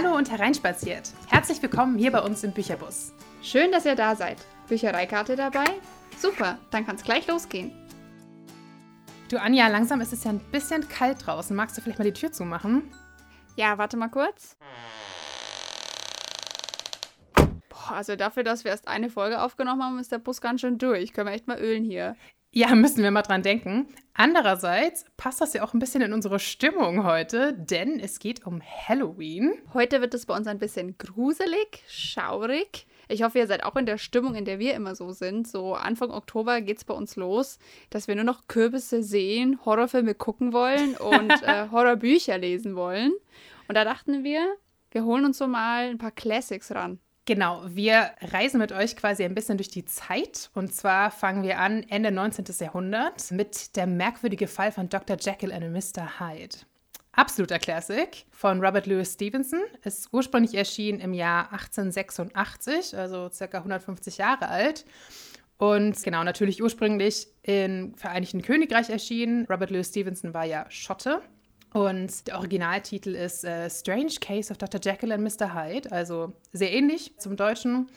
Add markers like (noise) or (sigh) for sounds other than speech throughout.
Hallo und hereinspaziert. Herzlich willkommen hier bei uns im Bücherbus. Schön, dass ihr da seid. Büchereikarte dabei? Super, dann kann es gleich losgehen. Du Anja, langsam ist es ja ein bisschen kalt draußen. Magst du vielleicht mal die Tür zumachen? Ja, warte mal kurz. Boah, also dafür, dass wir erst eine Folge aufgenommen haben, ist der Bus ganz schön durch. Können wir echt mal ölen hier. Ja, (laughs) müssen wir mal dran denken. Andererseits passt das ja auch ein bisschen in unsere Stimmung heute, denn es geht um Halloween. Heute wird es bei uns ein bisschen gruselig, schaurig. Ich hoffe, ihr seid auch in der Stimmung, in der wir immer so sind. So Anfang Oktober geht es bei uns los, dass wir nur noch Kürbisse sehen, Horrorfilme gucken wollen und (laughs) äh, Horrorbücher lesen wollen. Und da dachten wir, wir holen uns so mal ein paar Classics ran. Genau, wir reisen mit euch quasi ein bisschen durch die Zeit. Und zwar fangen wir an Ende 19. Jahrhundert mit der merkwürdige Fall von Dr. Jekyll und Mr. Hyde. Absoluter Classic von Robert Louis Stevenson. Ist ursprünglich erschienen im Jahr 1886, also circa 150 Jahre alt. Und genau, natürlich ursprünglich im Vereinigten Königreich erschienen. Robert Louis Stevenson war ja Schotte. Und der Originaltitel ist äh, Strange Case of Dr. Jekyll and Mr. Hyde, also sehr ähnlich zum Deutschen.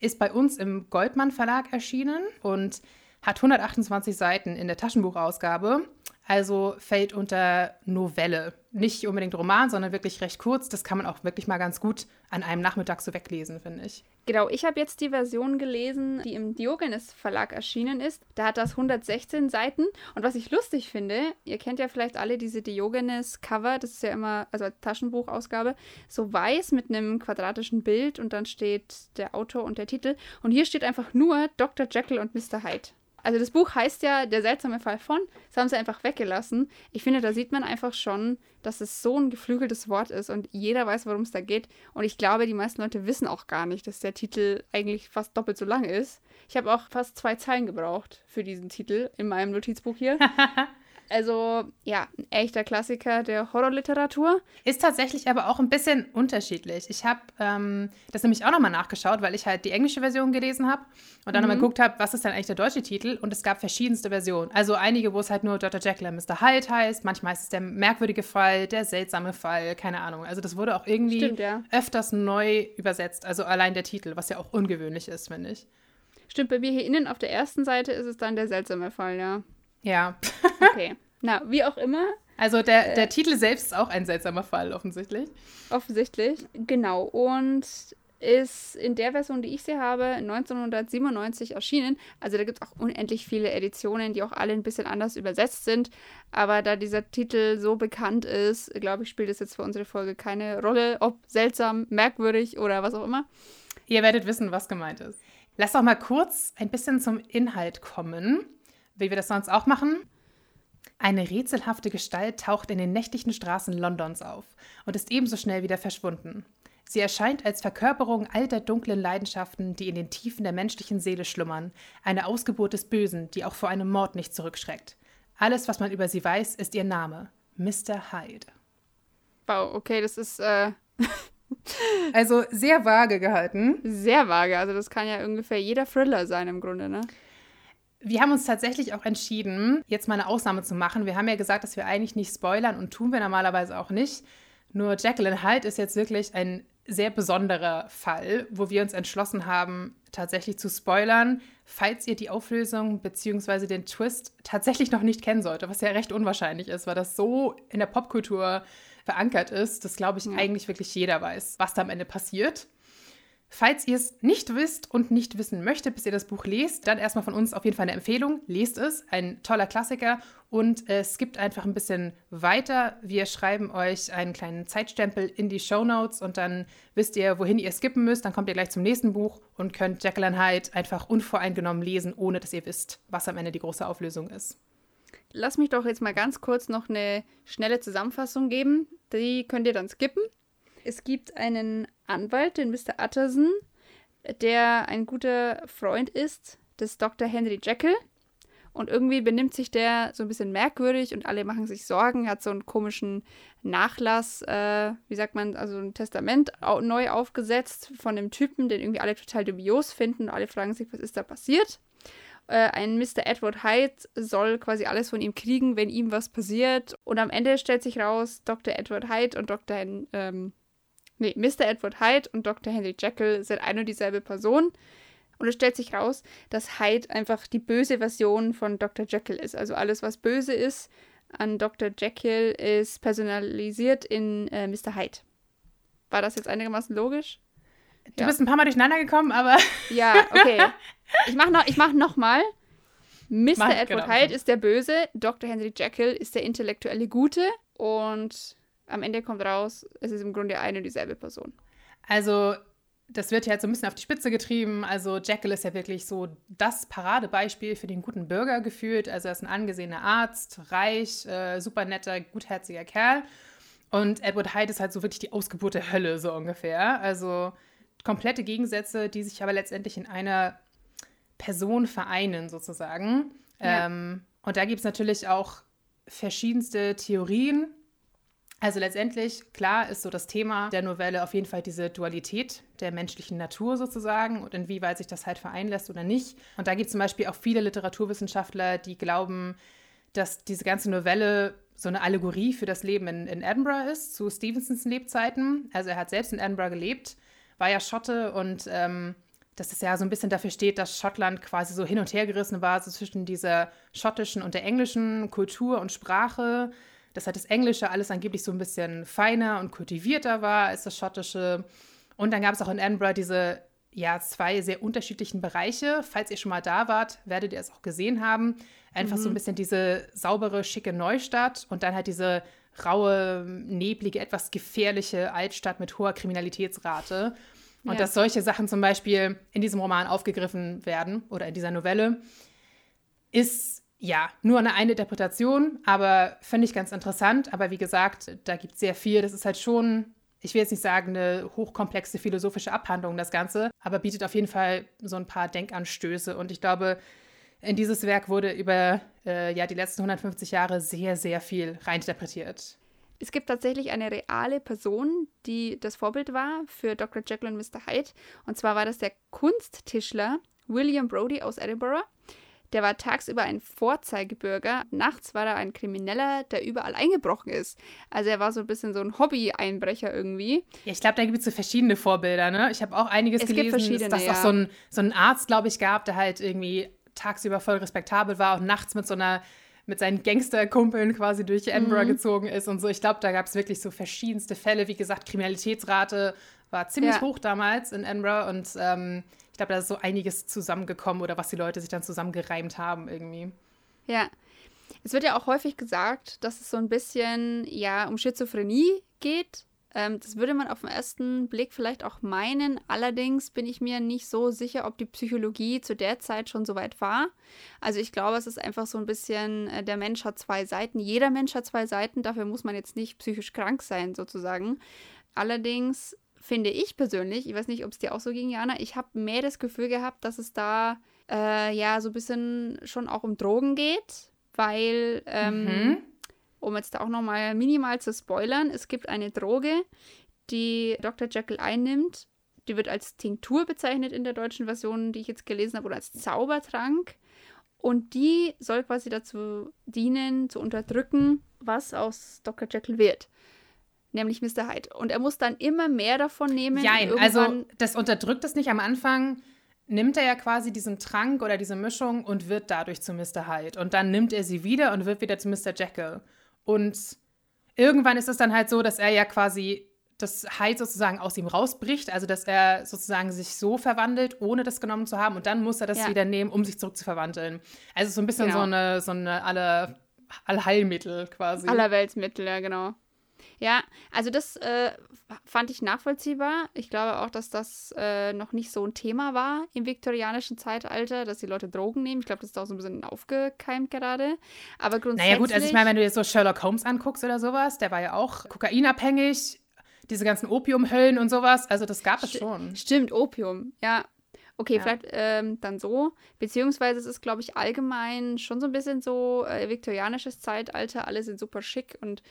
Ist bei uns im Goldmann Verlag erschienen und hat 128 Seiten in der Taschenbuchausgabe also fällt unter Novelle. Nicht unbedingt Roman, sondern wirklich recht kurz. Das kann man auch wirklich mal ganz gut an einem Nachmittag so weglesen, finde ich. Genau, ich habe jetzt die Version gelesen, die im Diogenes Verlag erschienen ist. Da hat das 116 Seiten. Und was ich lustig finde, ihr kennt ja vielleicht alle diese Diogenes Cover, das ist ja immer, also Taschenbuchausgabe, so weiß mit einem quadratischen Bild und dann steht der Autor und der Titel. Und hier steht einfach nur Dr. Jekyll und Mr. Hyde. Also das Buch heißt ja Der seltsame Fall von. Das haben sie einfach weggelassen. Ich finde, da sieht man einfach schon, dass es so ein geflügeltes Wort ist und jeder weiß, worum es da geht. Und ich glaube, die meisten Leute wissen auch gar nicht, dass der Titel eigentlich fast doppelt so lang ist. Ich habe auch fast zwei Zeilen gebraucht für diesen Titel in meinem Notizbuch hier. (laughs) Also ja, ein echter Klassiker der Horrorliteratur. Ist tatsächlich aber auch ein bisschen unterschiedlich. Ich habe ähm, das nämlich auch nochmal nachgeschaut, weil ich halt die englische Version gelesen habe und dann mhm. nochmal geguckt habe, was ist denn eigentlich der deutsche Titel und es gab verschiedenste Versionen. Also einige, wo es halt nur Dr. Jekyll und Mr. Hyde heißt, manchmal heißt es der merkwürdige Fall, der seltsame Fall, keine Ahnung. Also das wurde auch irgendwie Stimmt, ja. öfters neu übersetzt, also allein der Titel, was ja auch ungewöhnlich ist, finde ich. Stimmt, bei mir hier innen auf der ersten Seite ist es dann der seltsame Fall, ja. Ja. okay. Na, wie auch immer. Also der, der äh, Titel selbst ist auch ein seltsamer Fall, offensichtlich. Offensichtlich, genau. Und ist in der Version, die ich sie habe, 1997 erschienen. Also da gibt es auch unendlich viele Editionen, die auch alle ein bisschen anders übersetzt sind. Aber da dieser Titel so bekannt ist, glaube ich, spielt es jetzt für unsere Folge keine Rolle, ob seltsam, merkwürdig oder was auch immer. Ihr werdet wissen, was gemeint ist. Lass doch mal kurz ein bisschen zum Inhalt kommen, wie wir das sonst auch machen. Eine rätselhafte Gestalt taucht in den nächtlichen Straßen Londons auf und ist ebenso schnell wieder verschwunden. Sie erscheint als Verkörperung all der dunklen Leidenschaften, die in den Tiefen der menschlichen Seele schlummern, eine Ausgeburt des Bösen, die auch vor einem Mord nicht zurückschreckt. Alles, was man über sie weiß, ist ihr Name, Mr. Hyde. Wow, okay, das ist äh (laughs) also sehr vage gehalten. Sehr vage, also das kann ja ungefähr jeder Thriller sein im Grunde, ne? Wir haben uns tatsächlich auch entschieden, jetzt mal eine Ausnahme zu machen. Wir haben ja gesagt, dass wir eigentlich nicht spoilern und tun wir normalerweise auch nicht. Nur Jacqueline Hyde ist jetzt wirklich ein sehr besonderer Fall, wo wir uns entschlossen haben, tatsächlich zu spoilern, falls ihr die Auflösung bzw. den Twist tatsächlich noch nicht kennen solltet, was ja recht unwahrscheinlich ist, weil das so in der Popkultur verankert ist, dass, glaube ich, ja. eigentlich wirklich jeder weiß, was da am Ende passiert. Falls ihr es nicht wisst und nicht wissen möchtet, bis ihr das Buch lest, dann erstmal von uns auf jeden Fall eine Empfehlung. Lest es, ein toller Klassiker und es gibt einfach ein bisschen weiter. Wir schreiben euch einen kleinen Zeitstempel in die Show Notes und dann wisst ihr, wohin ihr skippen müsst. Dann kommt ihr gleich zum nächsten Buch und könnt and Hyde einfach unvoreingenommen lesen, ohne dass ihr wisst, was am Ende die große Auflösung ist. Lass mich doch jetzt mal ganz kurz noch eine schnelle Zusammenfassung geben. Die könnt ihr dann skippen. Es gibt einen Anwalt, den Mr. Utterson, der ein guter Freund ist des Dr. Henry Jekyll. Und irgendwie benimmt sich der so ein bisschen merkwürdig und alle machen sich Sorgen. Er hat so einen komischen Nachlass, äh, wie sagt man, also ein Testament au neu aufgesetzt von dem Typen, den irgendwie alle total dubios finden. Und alle fragen sich, was ist da passiert? Äh, ein Mr. Edward Hyde soll quasi alles von ihm kriegen, wenn ihm was passiert. Und am Ende stellt sich raus, Dr. Edward Hyde und Dr. Ähm, Nee, Mr. Edward Hyde und Dr. Henry Jekyll sind eine und dieselbe Person. Und es stellt sich raus, dass Hyde einfach die böse Version von Dr. Jekyll ist. Also alles, was böse ist an Dr. Jekyll, ist personalisiert in äh, Mr. Hyde. War das jetzt einigermaßen logisch? Du ja. bist ein paar Mal durcheinander gekommen, aber. (laughs) Ja, okay. Ich mach noch, ich mach noch mal. Mr. Mach, Edward genau. Hyde ist der Böse, Dr. Henry Jekyll ist der intellektuelle Gute und am Ende kommt raus, es ist im Grunde eine und dieselbe Person. Also, das wird ja jetzt so ein bisschen auf die Spitze getrieben. Also, Jekyll ist ja wirklich so das Paradebeispiel für den guten Bürger gefühlt. Also, er ist ein angesehener Arzt, reich, äh, super netter, gutherziger Kerl. Und Edward Hyde ist halt so wirklich die Ausgeburt der Hölle, so ungefähr. Also, komplette Gegensätze, die sich aber letztendlich in einer Person vereinen, sozusagen. Ja. Ähm, und da gibt es natürlich auch verschiedenste Theorien. Also letztendlich, klar, ist so das Thema der Novelle auf jeden Fall diese Dualität der menschlichen Natur sozusagen und inwieweit sich das halt vereinen lässt oder nicht. Und da gibt es zum Beispiel auch viele Literaturwissenschaftler, die glauben, dass diese ganze Novelle so eine Allegorie für das Leben in, in Edinburgh ist, zu Stevensons Lebzeiten. Also er hat selbst in Edinburgh gelebt war ja Schotte und ähm, dass es ja so ein bisschen dafür steht, dass Schottland quasi so hin und her gerissen war, so zwischen dieser schottischen und der englischen Kultur und Sprache. Dass halt das Englische alles angeblich so ein bisschen feiner und kultivierter war als das Schottische. Und dann gab es auch in Edinburgh diese ja, zwei sehr unterschiedlichen Bereiche. Falls ihr schon mal da wart, werdet ihr es auch gesehen haben. Einfach mhm. so ein mhm. bisschen diese saubere, schicke Neustadt und dann halt diese raue, neblige, etwas gefährliche Altstadt mit hoher Kriminalitätsrate. Und ja. dass solche Sachen zum Beispiel in diesem Roman aufgegriffen werden oder in dieser Novelle, ist ja nur eine, eine Interpretation, aber finde ich ganz interessant. Aber wie gesagt, da gibt es sehr viel. Das ist halt schon, ich will jetzt nicht sagen, eine hochkomplexe philosophische Abhandlung, das Ganze, aber bietet auf jeden Fall so ein paar Denkanstöße. Und ich glaube, in dieses Werk wurde über äh, ja, die letzten 150 Jahre sehr, sehr viel reininterpretiert. Es gibt tatsächlich eine reale Person, die das Vorbild war für Dr. Jekyll und Mr. Hyde. Und zwar war das der Kunsttischler William Brody aus Edinburgh. Der war tagsüber ein Vorzeigebürger. Nachts war er ein Krimineller, der überall eingebrochen ist. Also er war so ein bisschen so ein Hobby-Einbrecher irgendwie. Ja, ich glaube, da gibt es so verschiedene Vorbilder, ne? Ich habe auch einiges es gelesen, dass es ja. auch so ein, so ein Arzt, glaube ich, gab, der halt irgendwie tagsüber voll respektabel war und nachts mit so einer mit seinen Gangsterkumpeln quasi durch Edinburgh mhm. gezogen ist und so. Ich glaube, da gab es wirklich so verschiedenste Fälle. Wie gesagt, Kriminalitätsrate war ziemlich ja. hoch damals in Edinburgh und ähm, ich glaube, da ist so einiges zusammengekommen oder was die Leute sich dann zusammengereimt haben irgendwie. Ja. Es wird ja auch häufig gesagt, dass es so ein bisschen ja um Schizophrenie geht ähm, das würde man auf den ersten Blick vielleicht auch meinen. Allerdings bin ich mir nicht so sicher, ob die Psychologie zu der Zeit schon so weit war. Also ich glaube, es ist einfach so ein bisschen, äh, der Mensch hat zwei Seiten. Jeder Mensch hat zwei Seiten. Dafür muss man jetzt nicht psychisch krank sein, sozusagen. Allerdings finde ich persönlich, ich weiß nicht, ob es dir auch so ging, Jana, ich habe mehr das Gefühl gehabt, dass es da äh, ja so ein bisschen schon auch um Drogen geht, weil ähm, mhm um jetzt auch nochmal minimal zu spoilern, es gibt eine Droge, die Dr. Jekyll einnimmt. Die wird als Tinktur bezeichnet in der deutschen Version, die ich jetzt gelesen habe, oder als Zaubertrank. Und die soll quasi dazu dienen, zu unterdrücken, was aus Dr. Jekyll wird. Nämlich Mr. Hyde. Und er muss dann immer mehr davon nehmen. Ja, also das unterdrückt es nicht am Anfang nimmt er ja quasi diesen Trank oder diese Mischung und wird dadurch zu Mr. Hyde. Und dann nimmt er sie wieder und wird wieder zu Mr. Jekyll. Und irgendwann ist es dann halt so, dass er ja quasi das Hyde sozusagen aus ihm rausbricht, also dass er sozusagen sich so verwandelt, ohne das genommen zu haben. Und dann muss er das ja. wieder nehmen, um sich zurückzuverwandeln. Also so ein bisschen genau. so eine, so eine alle, Allheilmittel quasi. Allerweltsmittel, ja, genau. Ja, also das äh, fand ich nachvollziehbar. Ich glaube auch, dass das äh, noch nicht so ein Thema war im viktorianischen Zeitalter, dass die Leute Drogen nehmen. Ich glaube, das ist auch so ein bisschen aufgekeimt gerade. Aber grundsätzlich. Naja, gut, also ich meine, wenn du dir so Sherlock Holmes anguckst oder sowas, der war ja auch kokainabhängig, diese ganzen Opiumhöllen und sowas. Also das gab es schon. Stimmt, Opium, ja. Okay, ja. vielleicht ähm, dann so. Beziehungsweise es ist, glaube ich, allgemein schon so ein bisschen so äh, viktorianisches Zeitalter. Alle sind super schick und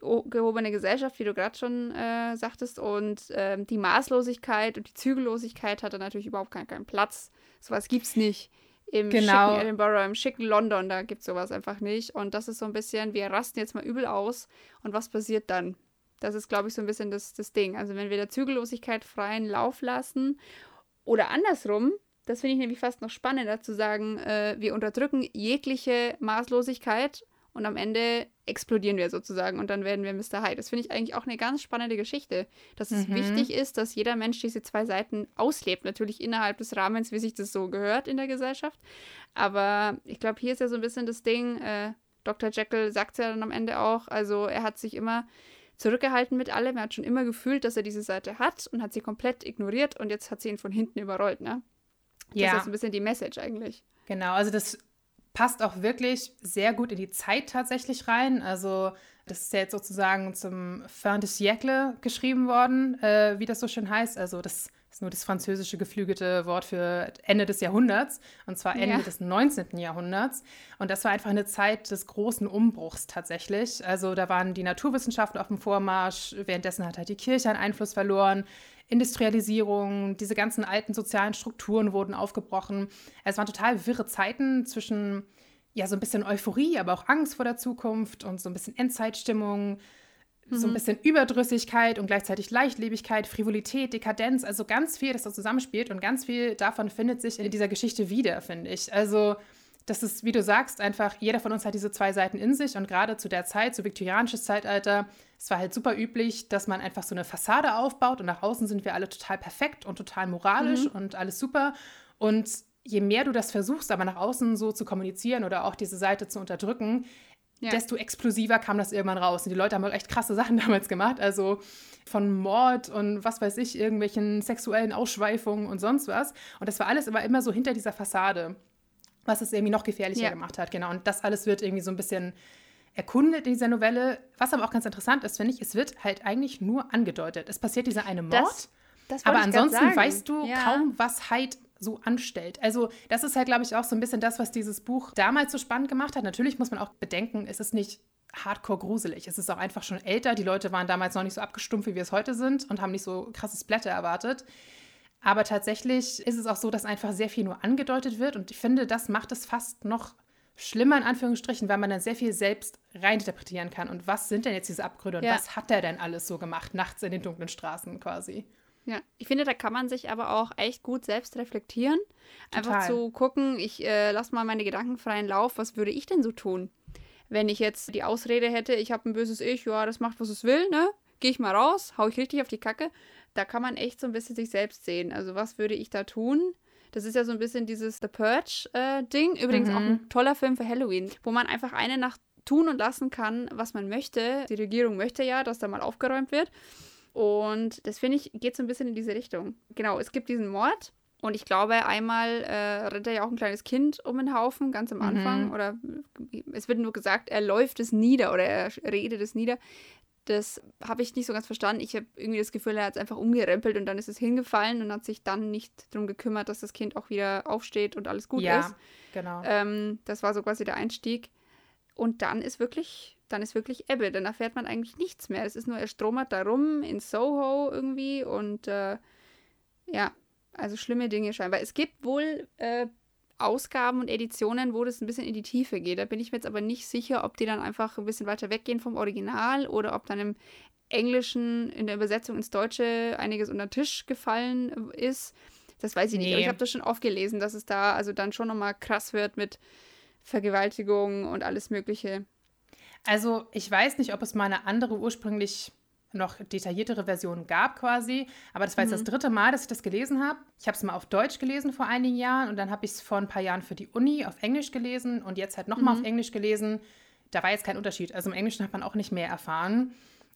gehobene Gesellschaft, wie du gerade schon äh, sagtest. Und äh, die Maßlosigkeit und die Zügellosigkeit hat da natürlich überhaupt keinen, keinen Platz. Sowas gibt es nicht. Im genau. schicken Edinburgh, im schicken London, da gibt es sowas einfach nicht. Und das ist so ein bisschen, wir rasten jetzt mal übel aus. Und was passiert dann? Das ist, glaube ich, so ein bisschen das, das Ding. Also wenn wir der Zügellosigkeit freien Lauf lassen oder andersrum, das finde ich nämlich fast noch spannender zu sagen, äh, wir unterdrücken jegliche Maßlosigkeit und am Ende explodieren wir sozusagen und dann werden wir Mr. Hyde. Das finde ich eigentlich auch eine ganz spannende Geschichte, dass es mhm. wichtig ist, dass jeder Mensch diese zwei Seiten auslebt. Natürlich innerhalb des Rahmens, wie sich das so gehört in der Gesellschaft. Aber ich glaube, hier ist ja so ein bisschen das Ding, äh, Dr. Jekyll sagt es ja dann am Ende auch, also er hat sich immer zurückgehalten mit allem. Er hat schon immer gefühlt, dass er diese Seite hat und hat sie komplett ignoriert und jetzt hat sie ihn von hinten überrollt, ne? Das ja. ist ein bisschen die Message eigentlich. Genau, also das passt auch wirklich sehr gut in die Zeit tatsächlich rein. Also das ist ja jetzt sozusagen zum Fin de siècle geschrieben worden, äh, wie das so schön heißt. Also das ist nur das französische geflügelte Wort für Ende des Jahrhunderts, und zwar Ende ja. des 19. Jahrhunderts. Und das war einfach eine Zeit des großen Umbruchs tatsächlich. Also da waren die Naturwissenschaften auf dem Vormarsch, währenddessen hat halt die Kirche einen Einfluss verloren. Industrialisierung, diese ganzen alten sozialen Strukturen wurden aufgebrochen. Es waren total wirre Zeiten zwischen ja so ein bisschen Euphorie, aber auch Angst vor der Zukunft und so ein bisschen Endzeitstimmung mhm. so ein mhm. bisschen Überdrüssigkeit und gleichzeitig Leichtlebigkeit, Frivolität, Dekadenz, also ganz viel, das da zusammenspielt und ganz viel davon findet sich in dieser Geschichte wieder, finde ich. Also das ist, wie du sagst, einfach, jeder von uns hat diese zwei Seiten in sich und gerade zu der Zeit, so viktorianisches Zeitalter, es war halt super üblich, dass man einfach so eine Fassade aufbaut und nach außen sind wir alle total perfekt und total moralisch mhm. und alles super. Und je mehr du das versuchst, aber nach außen so zu kommunizieren oder auch diese Seite zu unterdrücken, ja. desto explosiver kam das irgendwann raus. Und die Leute haben auch echt krasse Sachen (laughs) damals gemacht. Also von Mord und was weiß ich, irgendwelchen sexuellen Ausschweifungen und sonst was. Und das war alles aber immer so hinter dieser Fassade, was es irgendwie noch gefährlicher ja. gemacht hat. Genau. Und das alles wird irgendwie so ein bisschen erkundet in dieser Novelle. Was aber auch ganz interessant ist, finde ich, es wird halt eigentlich nur angedeutet. Es passiert dieser eine Mord. Das, das aber ansonsten weißt du ja. kaum, was Hyde so anstellt. Also das ist halt, glaube ich, auch so ein bisschen das, was dieses Buch damals so spannend gemacht hat. Natürlich muss man auch bedenken, es ist nicht hardcore gruselig. Es ist auch einfach schon älter. Die Leute waren damals noch nicht so abgestumpft, wie wir es heute sind und haben nicht so krasses Blätter erwartet. Aber tatsächlich ist es auch so, dass einfach sehr viel nur angedeutet wird. Und ich finde, das macht es fast noch schlimmer in Anführungsstrichen, weil man dann sehr viel selbst reininterpretieren kann. Und was sind denn jetzt diese Abgründe und ja. was hat er denn alles so gemacht, nachts in den dunklen Straßen quasi? Ja, ich finde, da kann man sich aber auch echt gut selbst reflektieren. Total. Einfach zu gucken, ich äh, lasse mal meine Gedanken freien Lauf, was würde ich denn so tun? Wenn ich jetzt die Ausrede hätte, ich habe ein böses Ich, ja, das macht, was es will, ne? Gehe ich mal raus, hau ich richtig auf die Kacke. Da kann man echt so ein bisschen sich selbst sehen. Also, was würde ich da tun? Das ist ja so ein bisschen dieses The Purge-Ding. Äh, Übrigens mhm. auch ein toller Film für Halloween, wo man einfach eine Nacht tun und lassen kann, was man möchte. Die Regierung möchte ja, dass da mal aufgeräumt wird. Und das finde ich, geht so ein bisschen in diese Richtung. Genau, es gibt diesen Mord. Und ich glaube, einmal äh, rennt er ja auch ein kleines Kind um den Haufen, ganz am Anfang. Mhm. Oder es wird nur gesagt, er läuft es nieder oder er redet es nieder. Das habe ich nicht so ganz verstanden. Ich habe irgendwie das Gefühl, er hat es einfach umgerempelt und dann ist es hingefallen und hat sich dann nicht darum gekümmert, dass das Kind auch wieder aufsteht und alles gut ja, ist. Genau. Ähm, das war so quasi der Einstieg. Und dann ist wirklich dann ist wirklich Ebbe. Dann erfährt man eigentlich nichts mehr. Es ist nur, er stromert da rum in Soho irgendwie und äh, ja, also schlimme Dinge scheinbar. Es gibt wohl äh, Ausgaben und Editionen, wo das ein bisschen in die Tiefe geht. Da bin ich mir jetzt aber nicht sicher, ob die dann einfach ein bisschen weiter weggehen vom Original oder ob dann im Englischen in der Übersetzung ins Deutsche einiges unter den Tisch gefallen ist. Das weiß ich nee. nicht. Aber ich habe das schon oft gelesen, dass es da also dann schon nochmal krass wird mit Vergewaltigung und alles Mögliche. Also ich weiß nicht, ob es mal eine andere ursprünglich noch detailliertere Version gab quasi, aber das war jetzt mhm. das dritte Mal, dass ich das gelesen habe. Ich habe es mal auf Deutsch gelesen vor einigen Jahren und dann habe ich es vor ein paar Jahren für die Uni auf Englisch gelesen und jetzt halt nochmal mhm. auf Englisch gelesen. Da war jetzt kein Unterschied. Also im Englischen hat man auch nicht mehr erfahren.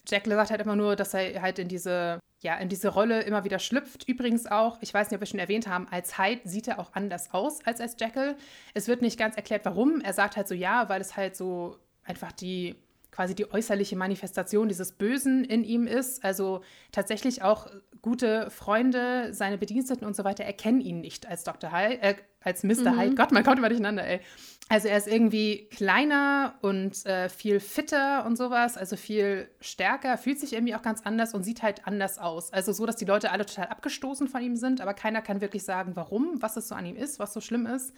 Jack sagt halt immer nur, dass er halt in diese, ja, in diese Rolle immer wieder schlüpft. Übrigens auch, ich weiß nicht, ob wir schon erwähnt haben, als Hyde sieht er auch anders aus als als Jekyll. Es wird nicht ganz erklärt, warum. Er sagt halt so, ja, weil es halt so einfach die quasi die äußerliche Manifestation dieses Bösen in ihm ist. Also tatsächlich auch gute Freunde, seine Bediensteten und so weiter erkennen ihn nicht als Dr. Hyde, äh, als Mr. Mhm. Hyde. Gott, man kommt immer durcheinander, ey. Also er ist irgendwie kleiner und äh, viel fitter und sowas, also viel stärker, fühlt sich irgendwie auch ganz anders und sieht halt anders aus. Also so, dass die Leute alle total abgestoßen von ihm sind, aber keiner kann wirklich sagen, warum, was es so an ihm ist, was so schlimm ist.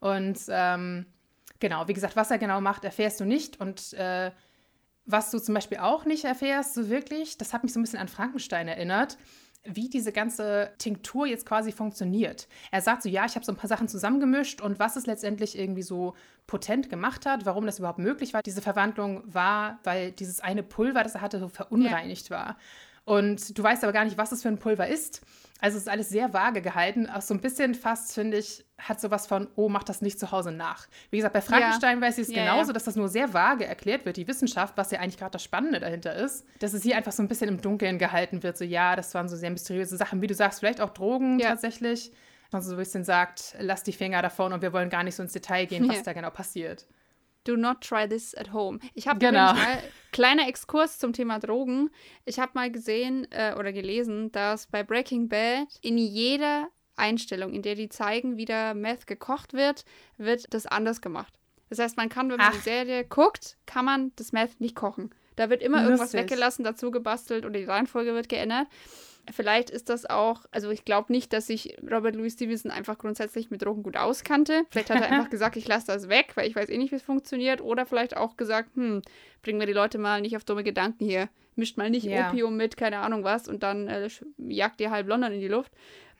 Und ähm, Genau, wie gesagt, was er genau macht, erfährst du nicht. Und äh, was du zum Beispiel auch nicht erfährst, so wirklich, das hat mich so ein bisschen an Frankenstein erinnert, wie diese ganze Tinktur jetzt quasi funktioniert. Er sagt so, ja, ich habe so ein paar Sachen zusammengemischt und was es letztendlich irgendwie so potent gemacht hat, warum das überhaupt möglich war, diese Verwandlung war, weil dieses eine Pulver, das er hatte, so verunreinigt ja. war. Und du weißt aber gar nicht, was es für ein Pulver ist. Also es ist alles sehr vage gehalten. Auch so ein bisschen fast, finde ich, hat sowas von, oh, mach das nicht zu Hause nach. Wie gesagt, bei Frankenstein ja. weiß ich es ja, genauso, ja. dass das nur sehr vage erklärt wird, die Wissenschaft, was ja eigentlich gerade das Spannende dahinter ist. Dass es hier einfach so ein bisschen im Dunkeln gehalten wird. So, ja, das waren so sehr mysteriöse Sachen, wie du sagst, vielleicht auch Drogen tatsächlich. Also so ein bisschen sagt, lass die Finger davon und wir wollen gar nicht so ins Detail gehen, (laughs) was da genau passiert. Do not try this at home. Ich habe genau. mal, kleiner Exkurs zum Thema Drogen. Ich habe mal gesehen äh, oder gelesen, dass bei Breaking Bad in jeder Einstellung, in der die zeigen, wie der Meth gekocht wird, wird das anders gemacht. Das heißt, man kann, wenn man Ach. die Serie guckt, kann man das Meth nicht kochen. Da wird immer Lustig. irgendwas weggelassen, dazu gebastelt oder die Reihenfolge wird geändert. Vielleicht ist das auch, also ich glaube nicht, dass sich Robert Louis Stevenson einfach grundsätzlich mit Drogen gut auskannte. Vielleicht hat er (laughs) einfach gesagt, ich lasse das weg, weil ich weiß eh nicht, wie es funktioniert. Oder vielleicht auch gesagt, hm, bringen wir die Leute mal nicht auf dumme Gedanken hier. Mischt mal nicht yeah. Opium mit, keine Ahnung was, und dann äh, jagt ihr halb London in die Luft.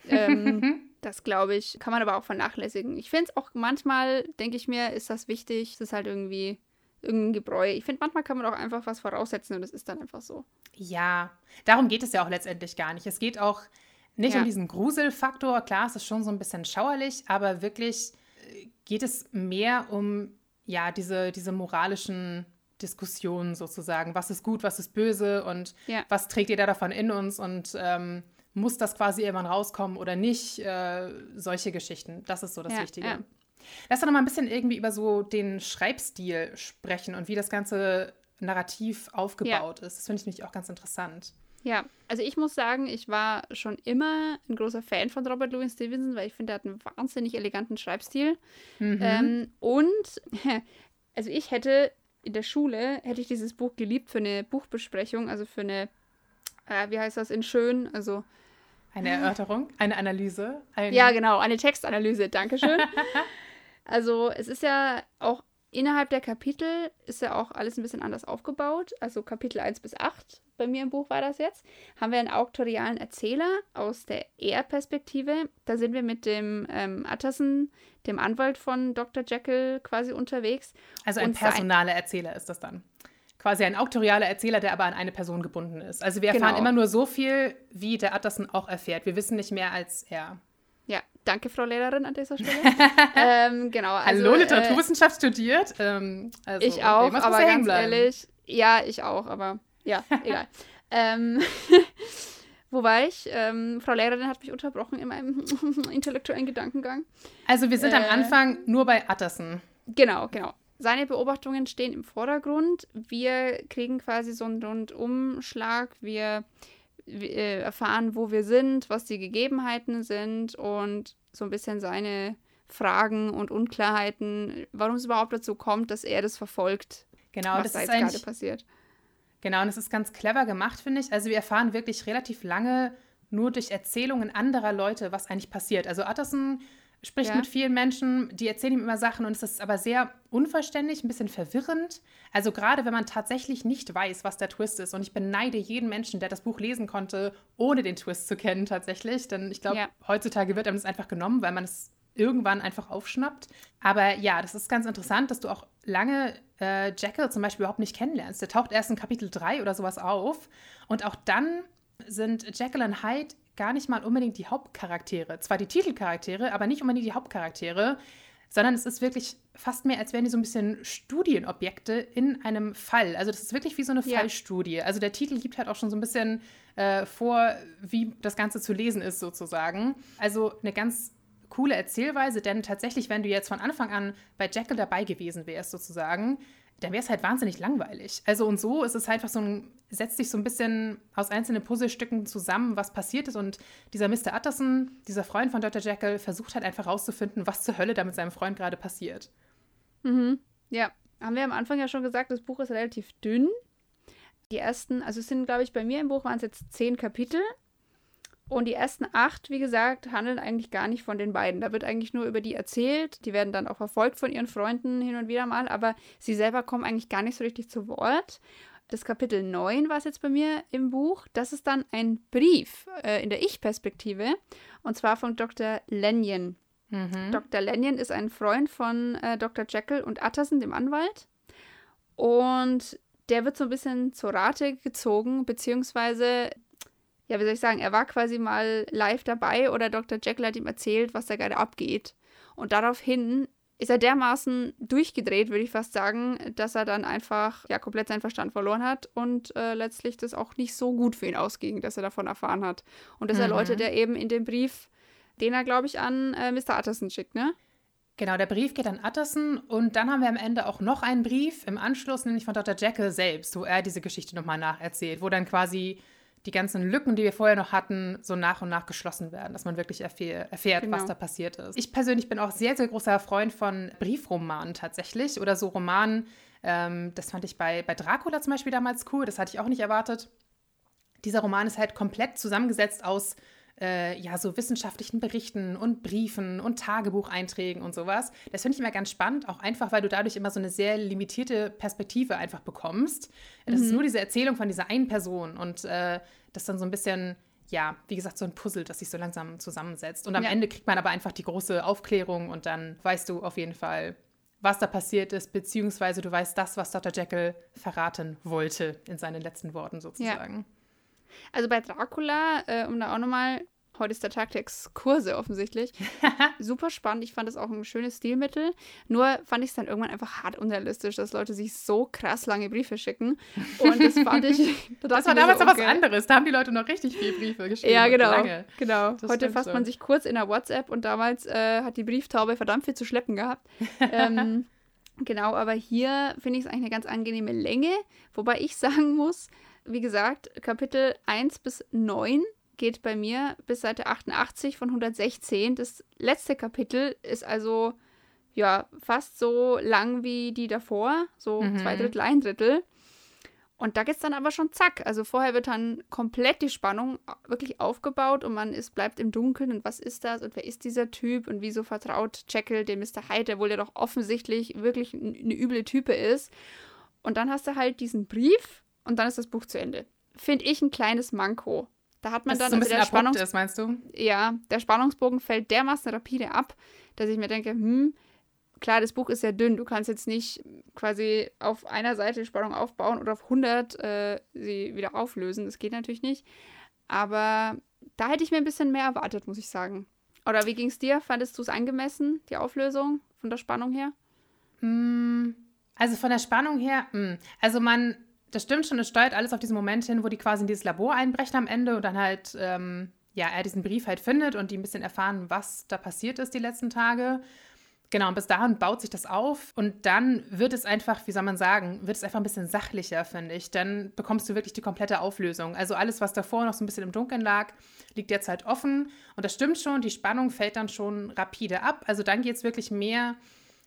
Ähm, (laughs) das glaube ich, kann man aber auch vernachlässigen. Ich finde es auch manchmal, denke ich mir, ist das wichtig. Es ist halt irgendwie irgendein Gebräu. Ich finde, manchmal kann man auch einfach was voraussetzen und es ist dann einfach so. Ja, darum geht es ja auch letztendlich gar nicht. Es geht auch nicht ja. um diesen Gruselfaktor. Klar, es ist schon so ein bisschen schauerlich, aber wirklich äh, geht es mehr um ja diese, diese moralischen Diskussionen sozusagen. Was ist gut, was ist böse und ja. was trägt jeder davon in uns und ähm, muss das quasi irgendwann rauskommen oder nicht? Äh, solche Geschichten. Das ist so das ja, Wichtige. Lass doch noch mal ein bisschen irgendwie über so den Schreibstil sprechen und wie das ganze Narrativ aufgebaut ja. ist. Das finde ich nämlich auch ganz interessant. Ja, also ich muss sagen, ich war schon immer ein großer Fan von Robert Louis Stevenson, weil ich finde, er hat einen wahnsinnig eleganten Schreibstil. Mhm. Ähm, und (laughs) also ich hätte in der Schule, hätte ich dieses Buch geliebt für eine Buchbesprechung, also für eine, äh, wie heißt das, in Schön, also eine Erörterung, eine Analyse. Ein ja, genau, eine Textanalyse, Dankeschön. (laughs) Also es ist ja auch innerhalb der Kapitel ist ja auch alles ein bisschen anders aufgebaut. Also Kapitel 1 bis 8, bei mir im Buch war das jetzt, haben wir einen auktorialen Erzähler aus der Er-Perspektive. Da sind wir mit dem ähm, Utterson, dem Anwalt von Dr. Jekyll, quasi unterwegs. Also ein personaler Erzähler ist das dann. Quasi ein auktorialer Erzähler, der aber an eine Person gebunden ist. Also wir erfahren genau. immer nur so viel, wie der Utterson auch erfährt. Wir wissen nicht mehr als er. Danke, Frau Lehrerin, an dieser Stelle. (laughs) ähm, genau. Also, Hallo, Literaturwissenschaft äh, studiert. Ähm, also, ich auch, aber ganz ehrlich, ja, ich auch, aber ja, (laughs) egal. ähm, (laughs) wo war ich? Ähm, Frau Lehrerin hat mich unterbrochen in meinem intellektuellen Gedankengang. Also wir sind äh, am Anfang nur bei Utterson. Genau, genau. Seine Beobachtungen stehen im Vordergrund. Wir kriegen quasi so einen Rundumschlag. Wir äh, erfahren, wo wir sind, was die Gegebenheiten sind und so ein bisschen seine Fragen und Unklarheiten, warum es überhaupt dazu kommt, dass er das verfolgt. Genau, was das da ist gerade passiert. Genau, und das ist ganz clever gemacht, finde ich. Also wir erfahren wirklich relativ lange nur durch Erzählungen anderer Leute, was eigentlich passiert. Also Utterson spricht ja. mit vielen Menschen, die erzählen ihm immer Sachen und es ist aber sehr unverständlich, ein bisschen verwirrend. Also gerade wenn man tatsächlich nicht weiß, was der Twist ist. Und ich beneide jeden Menschen, der das Buch lesen konnte, ohne den Twist zu kennen tatsächlich. Denn ich glaube, ja. heutzutage wird einem das einfach genommen, weil man es irgendwann einfach aufschnappt. Aber ja, das ist ganz interessant, dass du auch lange äh, Jekyll zum Beispiel überhaupt nicht kennenlernst. Der taucht erst in Kapitel 3 oder sowas auf. Und auch dann sind Jekyll und Hyde gar nicht mal unbedingt die Hauptcharaktere. Zwar die Titelcharaktere, aber nicht unbedingt die Hauptcharaktere, sondern es ist wirklich fast mehr, als wären die so ein bisschen Studienobjekte in einem Fall. Also das ist wirklich wie so eine ja. Fallstudie. Also der Titel gibt halt auch schon so ein bisschen äh, vor, wie das Ganze zu lesen ist sozusagen. Also eine ganz coole Erzählweise, denn tatsächlich, wenn du jetzt von Anfang an bei Jekyll dabei gewesen wärst sozusagen, dann wäre es halt wahnsinnig langweilig. Also und so ist es halt einfach so ein, setzt sich so ein bisschen aus einzelnen Puzzlestücken zusammen, was passiert ist. Und dieser Mr. Utterson, dieser Freund von Dr. Jekyll, versucht halt einfach rauszufinden, was zur Hölle da mit seinem Freund gerade passiert. Mhm. Ja, haben wir am Anfang ja schon gesagt, das Buch ist relativ dünn. Die ersten, also es sind, glaube ich, bei mir im Buch waren es jetzt zehn Kapitel. Und die ersten acht, wie gesagt, handeln eigentlich gar nicht von den beiden. Da wird eigentlich nur über die erzählt. Die werden dann auch verfolgt von ihren Freunden hin und wieder mal, aber sie selber kommen eigentlich gar nicht so richtig zu Wort. Das Kapitel 9 war es jetzt bei mir im Buch. Das ist dann ein Brief äh, in der Ich-Perspektive und zwar von Dr. Lanyon. Mhm. Dr. Lanyon ist ein Freund von äh, Dr. Jekyll und Utterson, dem Anwalt. Und der wird so ein bisschen zur Rate gezogen, beziehungsweise, ja, wie soll ich sagen, er war quasi mal live dabei oder Dr. Jekyll hat ihm erzählt, was da gerade abgeht. Und daraufhin ist er dermaßen durchgedreht, würde ich fast sagen, dass er dann einfach ja komplett seinen Verstand verloren hat und äh, letztlich das auch nicht so gut für ihn ausging, dass er davon erfahren hat. Und das mhm. erläutert er eben in dem Brief, den er, glaube ich, an äh, Mr. Utterson schickt, ne? Genau, der Brief geht an Utterson und dann haben wir am Ende auch noch einen Brief im Anschluss, nämlich von Dr. Jekyll selbst, wo er diese Geschichte nochmal nacherzählt, wo dann quasi die ganzen Lücken, die wir vorher noch hatten, so nach und nach geschlossen werden, dass man wirklich erfähr erfährt, genau. was da passiert ist. Ich persönlich bin auch sehr, sehr großer Freund von Briefromanen tatsächlich oder so Romanen. Ähm, das fand ich bei, bei Dracula zum Beispiel damals cool, das hatte ich auch nicht erwartet. Dieser Roman ist halt komplett zusammengesetzt aus äh, ja, so wissenschaftlichen Berichten und Briefen und Tagebucheinträgen und sowas. Das finde ich immer ganz spannend, auch einfach, weil du dadurch immer so eine sehr limitierte Perspektive einfach bekommst. Das mhm. ist nur diese Erzählung von dieser einen Person und äh, das dann so ein bisschen ja, wie gesagt, so ein Puzzle, das sich so langsam zusammensetzt. Und am ja. Ende kriegt man aber einfach die große Aufklärung und dann weißt du auf jeden Fall, was da passiert ist, beziehungsweise du weißt das, was Dr. Jekyll verraten wollte in seinen letzten Worten sozusagen. Ja. Also bei Dracula, äh, um da auch nochmal Heute ist der Tag der Exkurse offensichtlich. (laughs) Super spannend. Ich fand es auch ein schönes Stilmittel. Nur fand ich es dann irgendwann einfach hart unrealistisch, dass Leute sich so krass lange Briefe schicken. Und das fand ich. Da (laughs) das war damals so, okay. was anderes. Da haben die Leute noch richtig viele Briefe geschrieben. Ja, genau. Lange. genau. Das Heute fasst schon. man sich kurz in der WhatsApp und damals äh, hat die Brieftaube verdammt viel zu schleppen gehabt. (laughs) ähm, genau, aber hier finde ich es eigentlich eine ganz angenehme Länge. Wobei ich sagen muss, wie gesagt, Kapitel 1 bis 9 geht bei mir bis Seite 88 von 116. Das letzte Kapitel ist also ja fast so lang wie die davor, so mhm. zwei Drittel, ein Drittel. Und da geht es dann aber schon zack. Also vorher wird dann komplett die Spannung wirklich aufgebaut und man ist, bleibt im Dunkeln und was ist das und wer ist dieser Typ und wieso vertraut Jekyll dem Mr. Hyde, der wohl ja doch offensichtlich wirklich eine üble Type ist. Und dann hast du halt diesen Brief und dann ist das Buch zu Ende. Finde ich ein kleines Manko. Da hat man das dann so bisschen der Spannungs ist, meinst du? Ja, der Spannungsbogen fällt dermaßen rapide ab, dass ich mir denke, hm, klar, das Buch ist sehr dünn. Du kannst jetzt nicht quasi auf einer Seite die Spannung aufbauen oder auf 100 äh, sie wieder auflösen. Das geht natürlich nicht. Aber da hätte ich mir ein bisschen mehr erwartet, muss ich sagen. Oder wie ging es dir? Fandest du es angemessen, die Auflösung von der Spannung her? Hm, also von der Spannung her, hm. also man das stimmt schon, es steuert alles auf diesen Moment hin, wo die quasi in dieses Labor einbrechen am Ende und dann halt, ähm, ja, er diesen Brief halt findet und die ein bisschen erfahren, was da passiert ist die letzten Tage. Genau, und bis dahin baut sich das auf und dann wird es einfach, wie soll man sagen, wird es einfach ein bisschen sachlicher, finde ich. Dann bekommst du wirklich die komplette Auflösung. Also alles, was davor noch so ein bisschen im Dunkeln lag, liegt jetzt halt offen. Und das stimmt schon, die Spannung fällt dann schon rapide ab. Also dann geht es wirklich mehr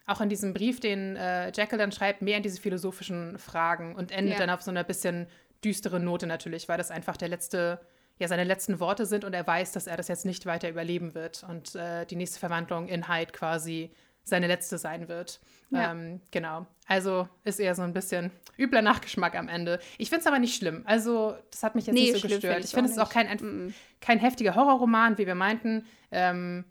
auch in diesem Brief, den äh, Jekyll dann schreibt, mehr in diese philosophischen Fragen und endet ja. dann auf so einer bisschen düsteren Note natürlich, weil das einfach der letzte, ja, seine letzten Worte sind und er weiß, dass er das jetzt nicht weiter überleben wird und äh, die nächste Verwandlung in Hyde quasi seine letzte sein wird. Ja. Ähm, genau. Also ist eher so ein bisschen übler Nachgeschmack am Ende. Ich finde es aber nicht schlimm. Also, das hat mich jetzt nee, nicht so gestört. Ich, ich finde es auch kein, kein heftiger Horrorroman, wie wir meinten. Ähm,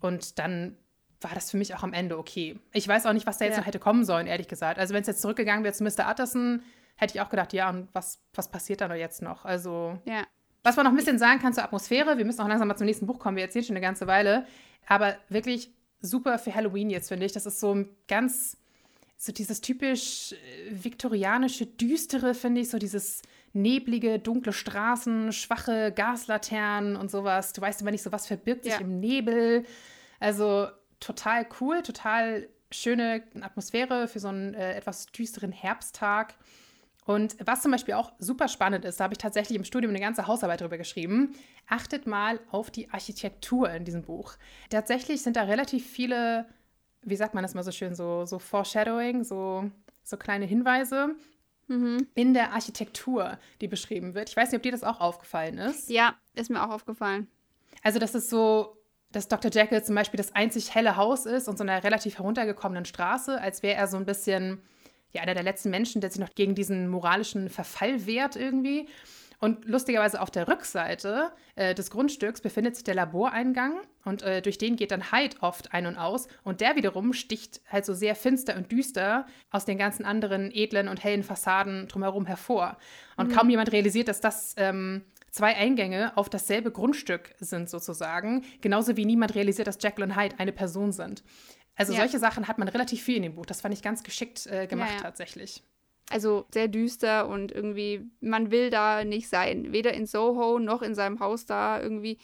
und dann war das für mich auch am Ende okay. Ich weiß auch nicht, was da jetzt ja. noch hätte kommen sollen, ehrlich gesagt. Also wenn es jetzt zurückgegangen wäre zu Mr. Utterson, hätte ich auch gedacht, ja, und was, was passiert da noch jetzt noch? Also, ja. was man noch ein bisschen sagen kann zur Atmosphäre, wir müssen auch langsam mal zum nächsten Buch kommen, wir erzählen schon eine ganze Weile, aber wirklich super für Halloween jetzt, finde ich. Das ist so ganz, so dieses typisch äh, viktorianische, düstere, finde ich, so dieses neblige, dunkle Straßen, schwache Gaslaternen und sowas. Du weißt immer nicht so, was verbirgt sich ja. im Nebel. Also total cool, total schöne Atmosphäre für so einen äh, etwas düsteren Herbsttag. Und was zum Beispiel auch super spannend ist, da habe ich tatsächlich im Studium eine ganze Hausarbeit darüber geschrieben, achtet mal auf die Architektur in diesem Buch. Tatsächlich sind da relativ viele, wie sagt man das mal so schön, so, so Foreshadowing, so, so kleine Hinweise mhm. in der Architektur, die beschrieben wird. Ich weiß nicht, ob dir das auch aufgefallen ist. Ja, ist mir auch aufgefallen. Also, das ist so dass Dr. Jekyll zum Beispiel das einzig helle Haus ist und so einer relativ heruntergekommenen Straße, als wäre er so ein bisschen, ja, einer der letzten Menschen, der sich noch gegen diesen moralischen Verfall wehrt irgendwie. Und lustigerweise auf der Rückseite äh, des Grundstücks befindet sich der Laboreingang und äh, durch den geht dann Hyde oft ein und aus. Und der wiederum sticht halt so sehr finster und düster aus den ganzen anderen edlen und hellen Fassaden drumherum hervor. Und mhm. kaum jemand realisiert, dass das ähm, zwei Eingänge auf dasselbe Grundstück sind sozusagen. Genauso wie niemand realisiert, dass Jekyll und Hyde eine Person sind. Also ja. solche Sachen hat man relativ viel in dem Buch. Das fand ich ganz geschickt äh, gemacht ja, ja. tatsächlich. Also sehr düster und irgendwie, man will da nicht sein. Weder in Soho noch in seinem Haus da irgendwie.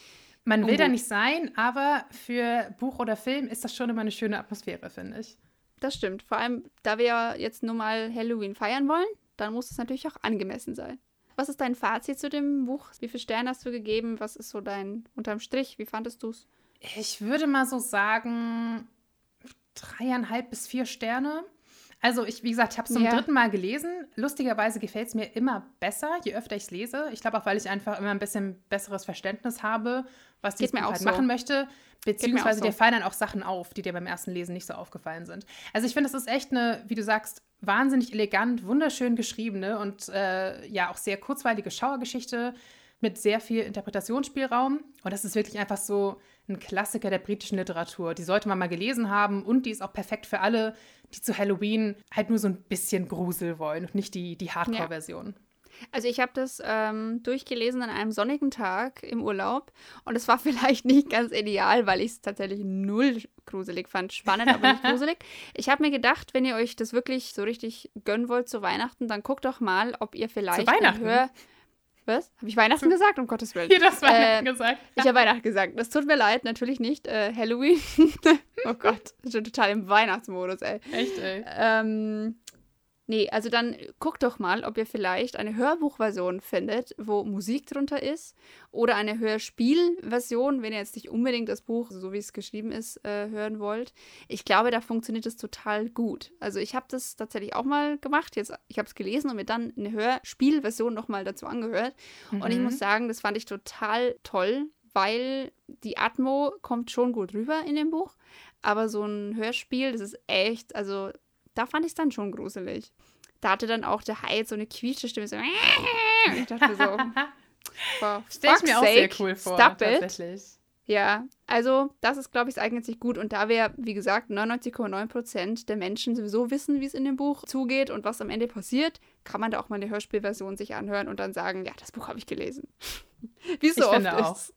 Man will da nicht sein, aber für Buch oder Film ist das schon immer eine schöne Atmosphäre, finde ich. Das stimmt. Vor allem, da wir ja jetzt nur mal Halloween feiern wollen, dann muss es natürlich auch angemessen sein. Was ist dein Fazit zu dem Buch? Wie viele Sterne hast du gegeben? Was ist so dein unterm Strich? Wie fandest du es? Ich würde mal so sagen, dreieinhalb bis vier Sterne. Also ich, wie gesagt, ich habe es zum ja. dritten Mal gelesen. Lustigerweise gefällt es mir immer besser, je öfter ich es lese. Ich glaube auch, weil ich einfach immer ein bisschen besseres Verständnis habe, was die halt so. machen möchte. Beziehungsweise so. dir fallen dann auch Sachen auf, die dir beim ersten Lesen nicht so aufgefallen sind. Also ich finde, es ist echt eine, wie du sagst, wahnsinnig elegant, wunderschön geschriebene und äh, ja auch sehr kurzweilige Schauergeschichte mit sehr viel Interpretationsspielraum. Und das ist wirklich einfach so ein Klassiker der britischen Literatur. Die sollte man mal gelesen haben und die ist auch perfekt für alle, die zu Halloween halt nur so ein bisschen Grusel wollen und nicht die, die Hardcore-Version. Ja. Also ich habe das ähm, durchgelesen an einem sonnigen Tag im Urlaub und es war (laughs) vielleicht nicht ganz ideal, weil ich es tatsächlich null gruselig fand. Spannend, aber nicht (laughs) gruselig. Ich habe mir gedacht, wenn ihr euch das wirklich so richtig gönnen wollt zu Weihnachten, dann guckt doch mal, ob ihr vielleicht zu Weihnachten? Hör was? Habe ich Weihnachten gesagt? Um Gottes Willen. (laughs) Ja, das Weihnachten äh, gesagt. Ich habe Weihnachten gesagt. Das tut mir leid, natürlich nicht. Äh, Halloween. (laughs) oh Gott, ich bin total im Weihnachtsmodus, ey. Echt, ey. Ähm, Nee, also dann guckt doch mal, ob ihr vielleicht eine Hörbuchversion findet, wo Musik drunter ist. Oder eine Hörspielversion, wenn ihr jetzt nicht unbedingt das Buch, so wie es geschrieben ist, äh, hören wollt. Ich glaube, da funktioniert es total gut. Also ich habe das tatsächlich auch mal gemacht. Jetzt, ich habe es gelesen und mir dann eine Hörspielversion nochmal dazu angehört. Mhm. Und ich muss mhm. sagen, das fand ich total toll, weil die Atmo kommt schon gut rüber in dem Buch. Aber so ein Hörspiel, das ist echt, also da fand ich es dann schon gruselig. Da hatte dann auch der Hai so eine quietsche Stimme. So, (laughs) ich dachte so, (laughs) Stell ich mir auch sehr cool vor, tatsächlich. Ja, also das ist, glaube ich, es eignet sich gut. Und da wir, wie gesagt, 99,9% der Menschen sowieso wissen, wie es in dem Buch zugeht und was am Ende passiert, kann man da auch mal eine Hörspielversion sich anhören und dann sagen, ja, das Buch habe ich gelesen. (laughs) wie es so ich oft ist.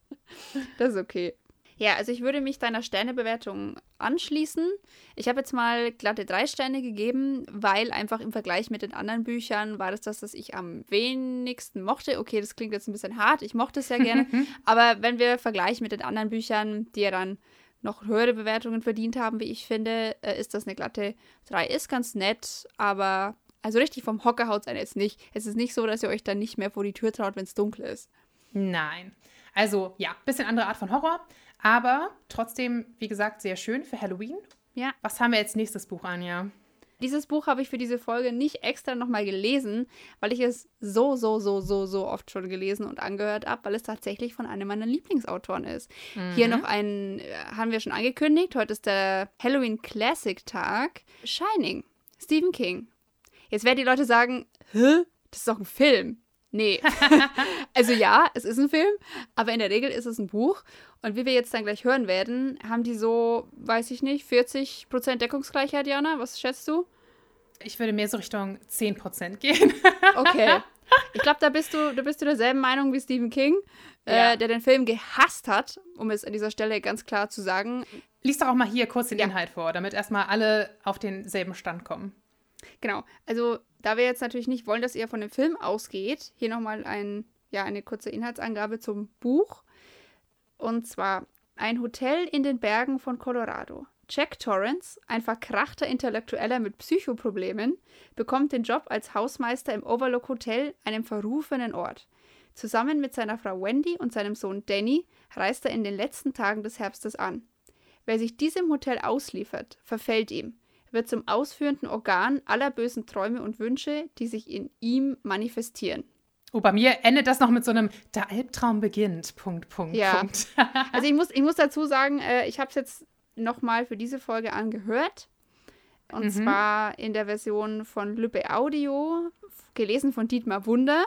Das ist okay. Ja, also ich würde mich deiner Sternebewertung anschließen. Ich habe jetzt mal glatte drei Sterne gegeben, weil einfach im Vergleich mit den anderen Büchern war das das, was ich am wenigsten mochte. Okay, das klingt jetzt ein bisschen hart, ich mochte es sehr gerne. (laughs) aber wenn wir vergleichen mit den anderen Büchern, die ja dann noch höhere Bewertungen verdient haben, wie ich finde, äh, ist das eine glatte 3. Ist ganz nett, aber also richtig vom Hocker haut es jetzt nicht. Es ist nicht so, dass ihr euch dann nicht mehr vor die Tür traut, wenn es dunkel ist. Nein. Also ja, bisschen andere Art von Horror. Aber trotzdem, wie gesagt, sehr schön für Halloween. Ja. Was haben wir als nächstes Buch, Anja? Dieses Buch habe ich für diese Folge nicht extra nochmal gelesen, weil ich es so, so, so, so, so oft schon gelesen und angehört habe, weil es tatsächlich von einem meiner Lieblingsautoren ist. Mhm. Hier noch einen, äh, haben wir schon angekündigt, heute ist der Halloween Classic Tag. Shining, Stephen King. Jetzt werden die Leute sagen, hä? Das ist doch ein Film. Nee. (laughs) also ja, es ist ein Film, aber in der Regel ist es ein Buch. Und wie wir jetzt dann gleich hören werden, haben die so, weiß ich nicht, 40% Deckungsgleichheit, Jana? Was schätzt du? Ich würde mehr so Richtung 10% gehen. (laughs) okay. Ich glaube, da bist du, da bist du derselben Meinung wie Stephen King, äh, ja. äh, der den Film gehasst hat, um es an dieser Stelle ganz klar zu sagen. Lies doch auch mal hier kurz den ja. Inhalt vor, damit erstmal alle auf denselben Stand kommen. Genau. Also da wir jetzt natürlich nicht wollen, dass ihr von dem Film ausgeht, hier nochmal ein, ja, eine kurze Inhaltsangabe zum Buch. Und zwar ein Hotel in den Bergen von Colorado. Jack Torrance, ein verkrachter Intellektueller mit Psychoproblemen, bekommt den Job als Hausmeister im Overlook Hotel, einem verrufenen Ort. Zusammen mit seiner Frau Wendy und seinem Sohn Danny reist er in den letzten Tagen des Herbstes an. Wer sich diesem Hotel ausliefert, verfällt ihm wird zum ausführenden Organ aller bösen Träume und Wünsche, die sich in ihm manifestieren. Oh, bei mir endet das noch mit so einem Der Albtraum beginnt. Punkt, Punkt, ja. Punkt. (laughs) also ich muss, ich muss dazu sagen, äh, ich habe es jetzt nochmal für diese Folge angehört. Und Mhm. zwar in der Version von Lübbe Audio, gelesen von Dietmar Wunder.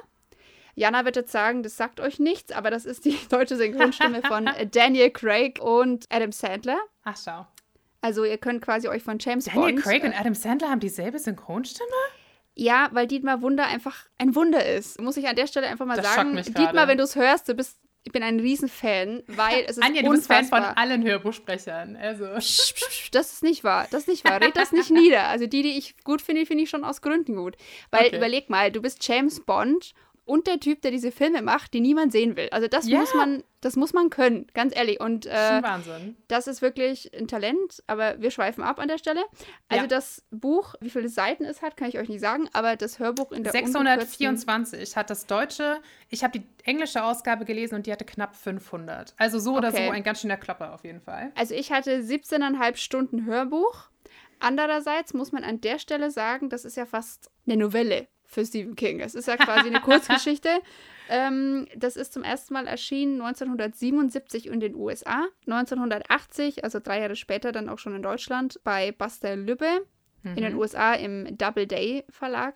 Jana wird jetzt sagen, das sagt euch nichts, aber das ist die (laughs) deutsche Synchronstimme von (laughs) Daniel Craig und Adam Sandler. Ach, schau. Also ihr könnt quasi euch von James Daniel Bond... Craig äh, und Adam Sandler haben dieselbe Synchronstimme? Ja, weil Dietmar Wunder einfach ein Wunder ist. Muss ich an der Stelle einfach mal Das sagen. Dietmar, wenn du es hörst, du bist, ich bin ein Riesenfan, weil es ist Anja, du bist Fan von unfassbar. allen Hörbuchsprechern. Also. Das ist nicht wahr. Das ist nicht wahr. Red das nicht nieder. Also die, die ich gut finde, finde ich schon aus Gründen gut. Weil Okay. überleg mal, du bist James Bond und der Typ, der diese Filme macht, die niemand sehen will. Also das Ja. muss man, das muss man können, ganz ehrlich. Und äh, Wahnsinn. das ist wirklich ein Talent, aber wir schweifen ab an der Stelle. Also Ja. das Buch, wie viele Seiten es hat, kann ich euch nicht sagen, aber das Hörbuch in der ungekürzten- 624 hat das deutsche. Ich habe die englische Ausgabe gelesen und die hatte knapp 500. Also so oder Okay. so ein ganz schöner Klopper auf jeden Fall. Also ich hatte 17,5 Stunden Hörbuch. Andererseits muss man an der Stelle sagen, das ist ja fast eine Novelle für Stephen King. Es ist ja quasi eine Kurzgeschichte. (laughs) ähm, das ist zum ersten Mal erschienen 1977 in den USA, 1980, also drei Jahre später dann auch schon in Deutschland, bei Buster Lübbe in den USA im Doubleday Verlag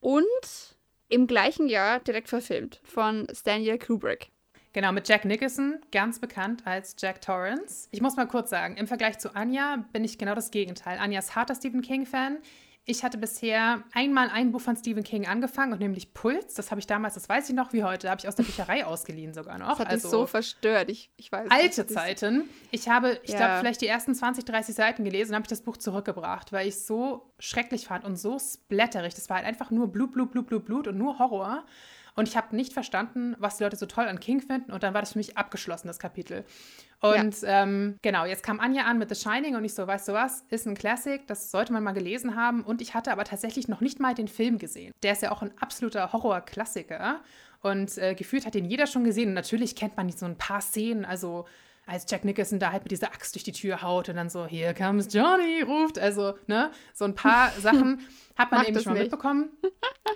und im gleichen Jahr direkt verfilmt von Stanley Kubrick. Genau, mit Jack Nicholson, ganz bekannt als Jack Torrance. Ich muss mal kurz sagen, im Vergleich zu Anja bin ich genau das Gegenteil. Anja ist harter Stephen King-Fan. Ich hatte bisher einmal ein Buch von Stephen King angefangen und nämlich Puls. Das habe ich damals, das weiß ich noch wie heute, habe ich aus der Bücherei ausgeliehen sogar noch. Das hat also so verstört. Ich, ich weiß alte Zeiten. Ich habe, ich Ja. glaube, vielleicht die ersten 20, 30 Seiten gelesen und habe ich das Buch zurückgebracht, weil ich es so schrecklich fand und so splatterig. Das war halt einfach nur Blut, Blut, Blut, Blut, Blut und nur Horror. Und ich habe nicht verstanden, was die Leute so toll an King finden. Und dann war das für mich abgeschlossen, das Kapitel. Und ähm, genau, jetzt kam Anja an mit The Shining und ich so, weißt du was, ist ein Classic, das sollte man mal gelesen haben. Und ich hatte aber tatsächlich noch nicht mal den Film gesehen. Der ist ja auch ein absoluter Horror-Klassiker. Und äh, gefühlt hat den jeder schon gesehen. Und natürlich kennt man so ein paar Szenen, also als Jack Nicholson da halt mit dieser Axt durch die Tür haut und dann so, here comes Johnny, ruft. Also, ne, so ein paar (laughs) Sachen hat man eben schon mal nicht. mitbekommen.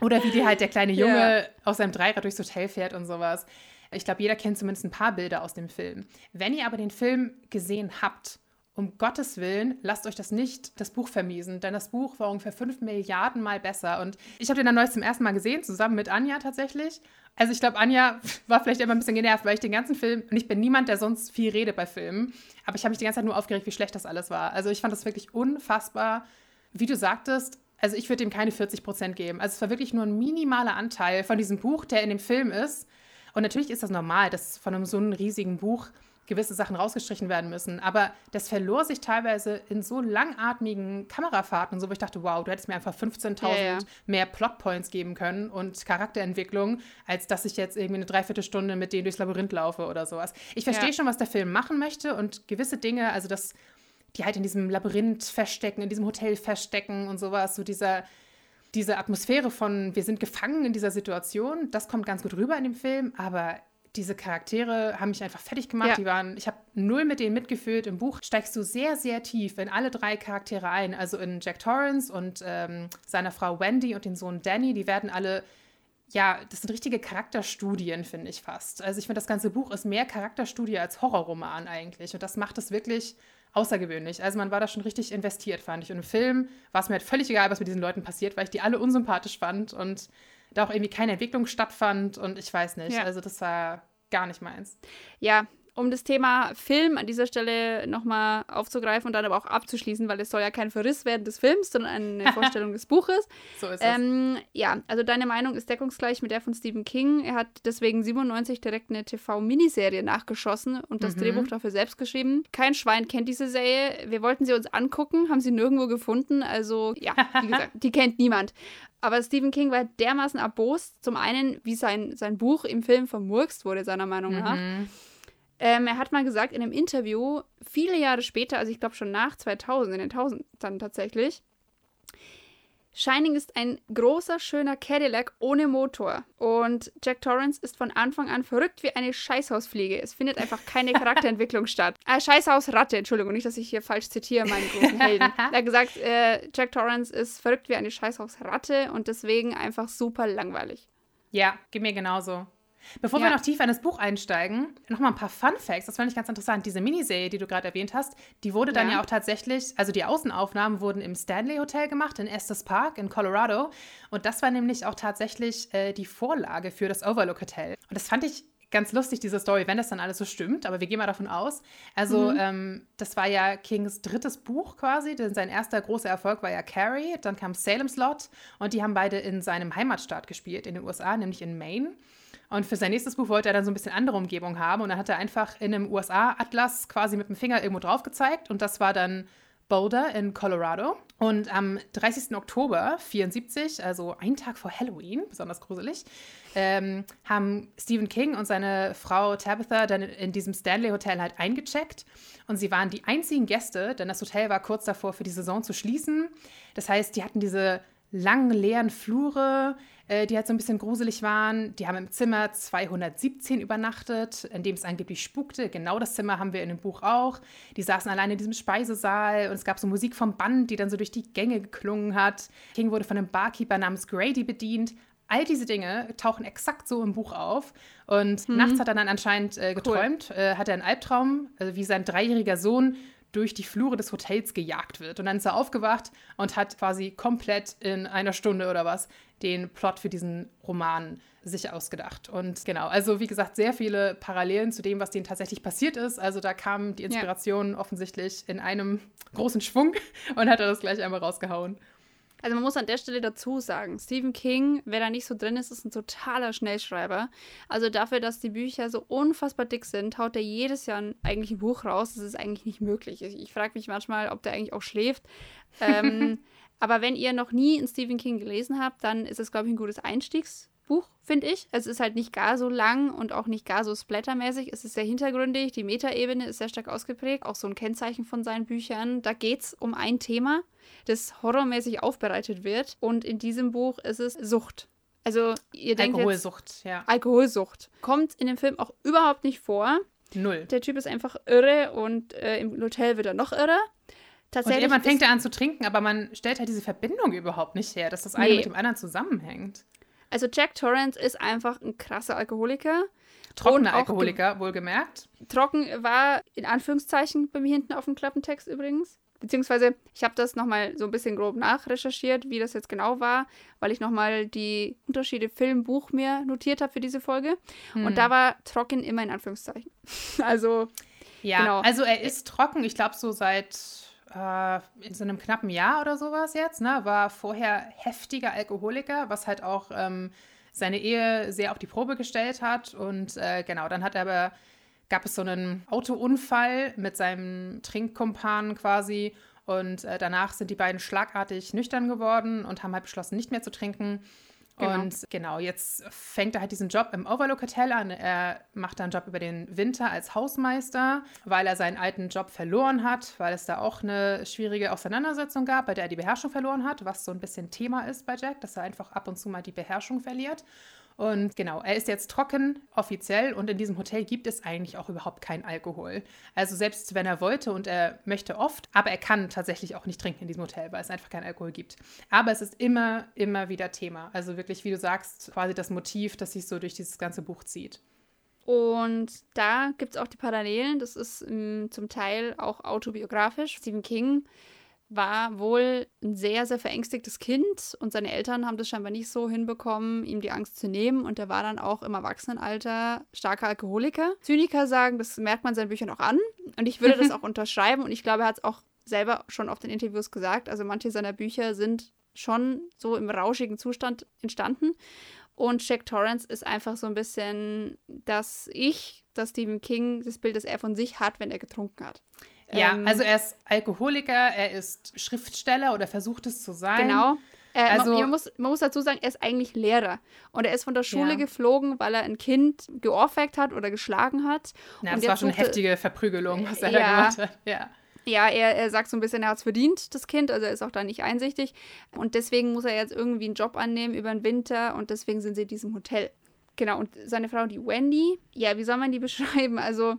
Oder wie die halt der kleine (laughs) Junge Ja. auf seinem Dreirad durchs Hotel fährt und sowas. Ich glaube, jeder kennt zumindest ein paar Bilder aus dem Film. Wenn ihr aber den Film gesehen habt, um Gottes Willen, lasst euch das nicht das Buch vermiesen, denn das Buch war ungefähr 5 Milliarden Mal besser. Und ich habe den dann neulich zum ersten Mal gesehen, zusammen mit Anja tatsächlich. Also ich glaube, Anja (laughs) war vielleicht immer ein bisschen genervt, weil ich den ganzen Film, und ich bin niemand, der sonst viel redet bei Filmen, aber ich habe mich die ganze Zeit nur aufgeregt, wie schlecht das alles war. Also ich fand das wirklich unfassbar. Wie du sagtest, also ich würde dem keine 40 Prozent geben. Also es war wirklich nur ein minimaler Anteil von diesem Buch, der in dem Film ist. Und natürlich ist das normal, dass von einem so einem riesigen Buch gewisse Sachen rausgestrichen werden müssen. Aber das verlor sich teilweise in so langatmigen Kamerafahrten und so, wo ich dachte, wow, du hättest mir einfach 15.000 Ja, ja. mehr Plotpoints geben können und Charakterentwicklung, als dass ich jetzt irgendwie eine Dreiviertelstunde mit denen durchs Labyrinth laufe oder sowas. Ich verstehe Ja. schon, was der Film machen möchte und gewisse Dinge, also das, die halt in diesem Labyrinth verstecken, in diesem Hotel verstecken und sowas, so dieser diese Atmosphäre von, wir sind gefangen in dieser Situation, das kommt ganz gut rüber in dem Film, aber diese Charaktere haben mich einfach fertig gemacht. Ja. Die waren, ich habe null mit denen mitgefühlt. Im Buch steigst du sehr, sehr tief in alle drei Charaktere ein. Also in Jack Torrance und ähm, seiner Frau Wendy und den Sohn Danny. Die werden alle, ja, das sind richtige Charakterstudien, finde ich fast. Also ich finde, das ganze Buch ist mehr Charakterstudie als Horrorroman eigentlich. Und das macht es wirklich außergewöhnlich. Also man war da schon richtig investiert, fand ich. Und im Film war es mir halt völlig egal, was mit diesen Leuten passiert, weil ich die alle unsympathisch fand und da auch irgendwie keine Entwicklung stattfand und ich weiß nicht. Ja. Also das war gar nicht meins. Ja, um das Thema Film an dieser Stelle nochmal aufzugreifen und dann aber auch abzuschließen, weil es soll ja kein Verriss werden des Films, sondern eine (laughs) Vorstellung des Buches. So ist es. Ähm, ja, also deine Meinung ist deckungsgleich mit der von Stephen King. Er hat deswegen 97 direkt eine TV-Miniserie nachgeschossen und das Mhm. Drehbuch dafür selbst geschrieben. Kein Schwein kennt diese Serie. Wir wollten sie uns angucken, haben sie nirgendwo gefunden. Also ja, wie gesagt, (laughs) die kennt niemand. Aber Stephen King war dermaßen erbost. Zum einen, wie sein, sein Buch im Film vermurkst wurde, seiner Meinung nach. Mhm. Ähm, er hat mal gesagt in einem Interview, viele Jahre später, also ich glaube schon nach 2000, in den 1000 dann tatsächlich, Shining ist ein großer, schöner Cadillac ohne Motor. Und Jack Torrance ist von Anfang an verrückt wie eine Scheißhausfliege. Es findet einfach keine (laughs) Charakterentwicklung statt. Äh, Scheißhausratte, Entschuldigung, nicht, dass ich hier falsch zitiere, meinen großen (laughs) Helden. Er hat gesagt, äh, Jack Torrance ist verrückt wie eine Scheißhausratte und deswegen einfach super langweilig. Ja, geht mir genauso. Bevor Ja. wir noch tiefer in das Buch einsteigen, nochmal ein paar Fun Facts. Das fand ich ganz interessant. Diese Miniserie, die du gerade erwähnt hast, die wurde dann Ja. ja auch tatsächlich, also die Außenaufnahmen wurden im Stanley Hotel gemacht in Estes Park in Colorado. Und das war nämlich auch tatsächlich äh, die Vorlage für das Overlook Hotel. Und das fand ich ganz lustig, diese Story, wenn das dann alles so stimmt. Aber wir gehen mal davon aus. Also, ähm, das war ja Kings drittes Buch quasi, denn sein erster großer Erfolg war ja Carrie. Dann kam Salem's Lot und die haben beide in seinem Heimatstaat gespielt, in den USA, nämlich in Maine. Und für sein nächstes Buch wollte er dann so ein bisschen andere Umgebung haben. Und dann hat er einfach in einem USA-Atlas quasi mit dem Finger irgendwo drauf gezeigt. Und das war dann Boulder in Colorado. Und am 30. Oktober 74, also einen Tag vor Halloween, besonders gruselig, ähm, haben Stephen King und seine Frau Tabitha dann in diesem Stanley Hotel halt eingecheckt. Und sie waren die einzigen Gäste, denn das Hotel war kurz davor, für die Saison zu schließen. Das heißt, die hatten diese langen, leeren Flure, äh, die halt so ein bisschen gruselig waren. Die haben im Zimmer 217 übernachtet, in dem es angeblich spukte. Genau das Zimmer haben wir in dem Buch auch. Die saßen alleine in diesem Speisesaal und es gab so Musik vom Band, die dann so durch die Gänge geklungen hat. King wurde von einem Barkeeper namens Grady bedient. All diese Dinge tauchen exakt so im Buch auf. Und nachts hat er dann anscheinend äh, geträumt, äh, hat er einen Albtraum, also wie sein dreijähriger Sohn durch die Flure des Hotels gejagt wird. Und dann ist er aufgewacht und hat quasi komplett in einer Stunde oder was den Plot für diesen Roman sich ausgedacht. Und genau, also wie gesagt, sehr viele Parallelen zu dem, was denen tatsächlich passiert ist. Also da kam die Inspiration offensichtlich in einem großen Schwung und hat er das gleich einmal rausgehauen. Also man muss an der Stelle dazu sagen, Stephen King, wer da nicht so drin ist, ist ein totaler Schnellschreiber. Also dafür, dass die Bücher so unfassbar dick sind, haut er jedes Jahr ein, eigentlich ein Buch raus. Das ist eigentlich nicht möglich. Ich, ich frage mich manchmal, ob der eigentlich auch schläft. Ähm, (laughs) aber wenn ihr noch nie einen Stephen King gelesen habt, dann ist es, glaube ich, ein gutes Einstiegsbuch, finde ich. Es ist halt nicht gar so lang und auch nicht gar so splattermäßig. Es ist sehr hintergründig. Die Metaebene ist sehr stark ausgeprägt. Auch so ein Kennzeichen von seinen Büchern. Da geht es um ein Thema, das horrormäßig aufbereitet wird. Und in diesem Buch ist es Sucht. Also ihr denkt jetzt, Alkoholsucht, ja. Alkoholsucht. Kommt in dem Film auch überhaupt nicht vor. Null. Der Typ ist einfach irre und äh, im Hotel wird er noch irrer. Und Tatsächlich irgendwann ist- fängt er an zu trinken, aber man stellt halt diese Verbindung überhaupt nicht her, dass das eine Nee. mit dem anderen zusammenhängt. Also Jack Torrance ist einfach ein krasser Alkoholiker. Trockener Und Alkoholiker, wohlgemerkt. Trocken war in Anführungszeichen bei mir hinten auf dem Klappentext übrigens. Beziehungsweise, ich habe das nochmal so ein bisschen grob nachrecherchiert, wie das jetzt genau war, weil ich nochmal die Unterschiede Film, Buch mir notiert habe für diese Folge. Hm. Und da war trocken immer in Anführungszeichen. (laughs) Also, Ja, Genau. also er ist trocken, ich glaube so seit äh, in so einem knappen Jahr oder sowas jetzt, ne? War vorher heftiger Alkoholiker, was halt auch ähm, seine Ehe sehr auf die Probe gestellt hat. Und äh, genau, dann hat er aber, gab es so einen Autounfall mit seinem Trinkkumpan quasi. Und äh, danach sind die beiden schlagartig nüchtern geworden und haben halt beschlossen, nicht mehr zu trinken. Genau. Und genau, jetzt fängt er halt diesen Job im Overlook Hotel an. Er macht da einen Job über den Winter als Hausmeister, weil er seinen alten Job verloren hat, weil es da auch eine schwierige Auseinandersetzung gab, bei der er die Beherrschung verloren hat, was so ein bisschen Thema ist bei Jack, dass er einfach ab und zu mal die Beherrschung verliert. Und genau, er ist jetzt trocken, offiziell, und in diesem Hotel gibt es eigentlich auch überhaupt keinen Alkohol. Also selbst wenn er wollte und er möchte oft, aber er kann tatsächlich auch nicht trinken in diesem Hotel, weil es einfach keinen Alkohol gibt. Aber es ist immer, immer wieder Thema. Also wirklich, wie du sagst, quasi das Motiv, das sich so durch dieses ganze Buch zieht. Und da gibt es auch die Parallelen. Das ist ähm, zum Teil auch autobiografisch. Stephen King war wohl ein sehr, sehr verängstigtes Kind und seine Eltern haben das scheinbar nicht so hinbekommen, ihm die Angst zu nehmen. Und er war dann auch im Erwachsenenalter starker Alkoholiker. Zyniker sagen, das merkt man seinen Büchern auch an. Und ich würde das (laughs) auch unterschreiben. Und ich glaube, er hat es auch selber schon auf den Interviews gesagt. Also manche seiner Bücher sind schon so im rauschigen Zustand entstanden. Und Jack Torrance ist einfach so ein bisschen das Ich, das Stephen King, das Bild, das er von sich hat, wenn er getrunken hat. Ja, Ähm, also er ist Alkoholiker, er ist Schriftsteller oder versucht es zu sein. Genau. Äh, Also- man, man, muss, man muss dazu sagen, er ist eigentlich Lehrer. Und er ist von der Schule Ja. geflogen, weil er ein Kind geohrfeigt hat oder geschlagen hat. Na, Und das war schon eine heftige Verprügelung, was er Ja. da gemacht hat. Ja. Ja, er, er sagt so ein bisschen, er hat es verdient, das Kind, also er ist auch da nicht einsichtig. Und deswegen muss er jetzt irgendwie einen Job annehmen über den Winter und deswegen sind sie in diesem Hotel. Genau, und seine Frau, die Wendy, ja, wie soll man die (laughs) beschreiben? Also,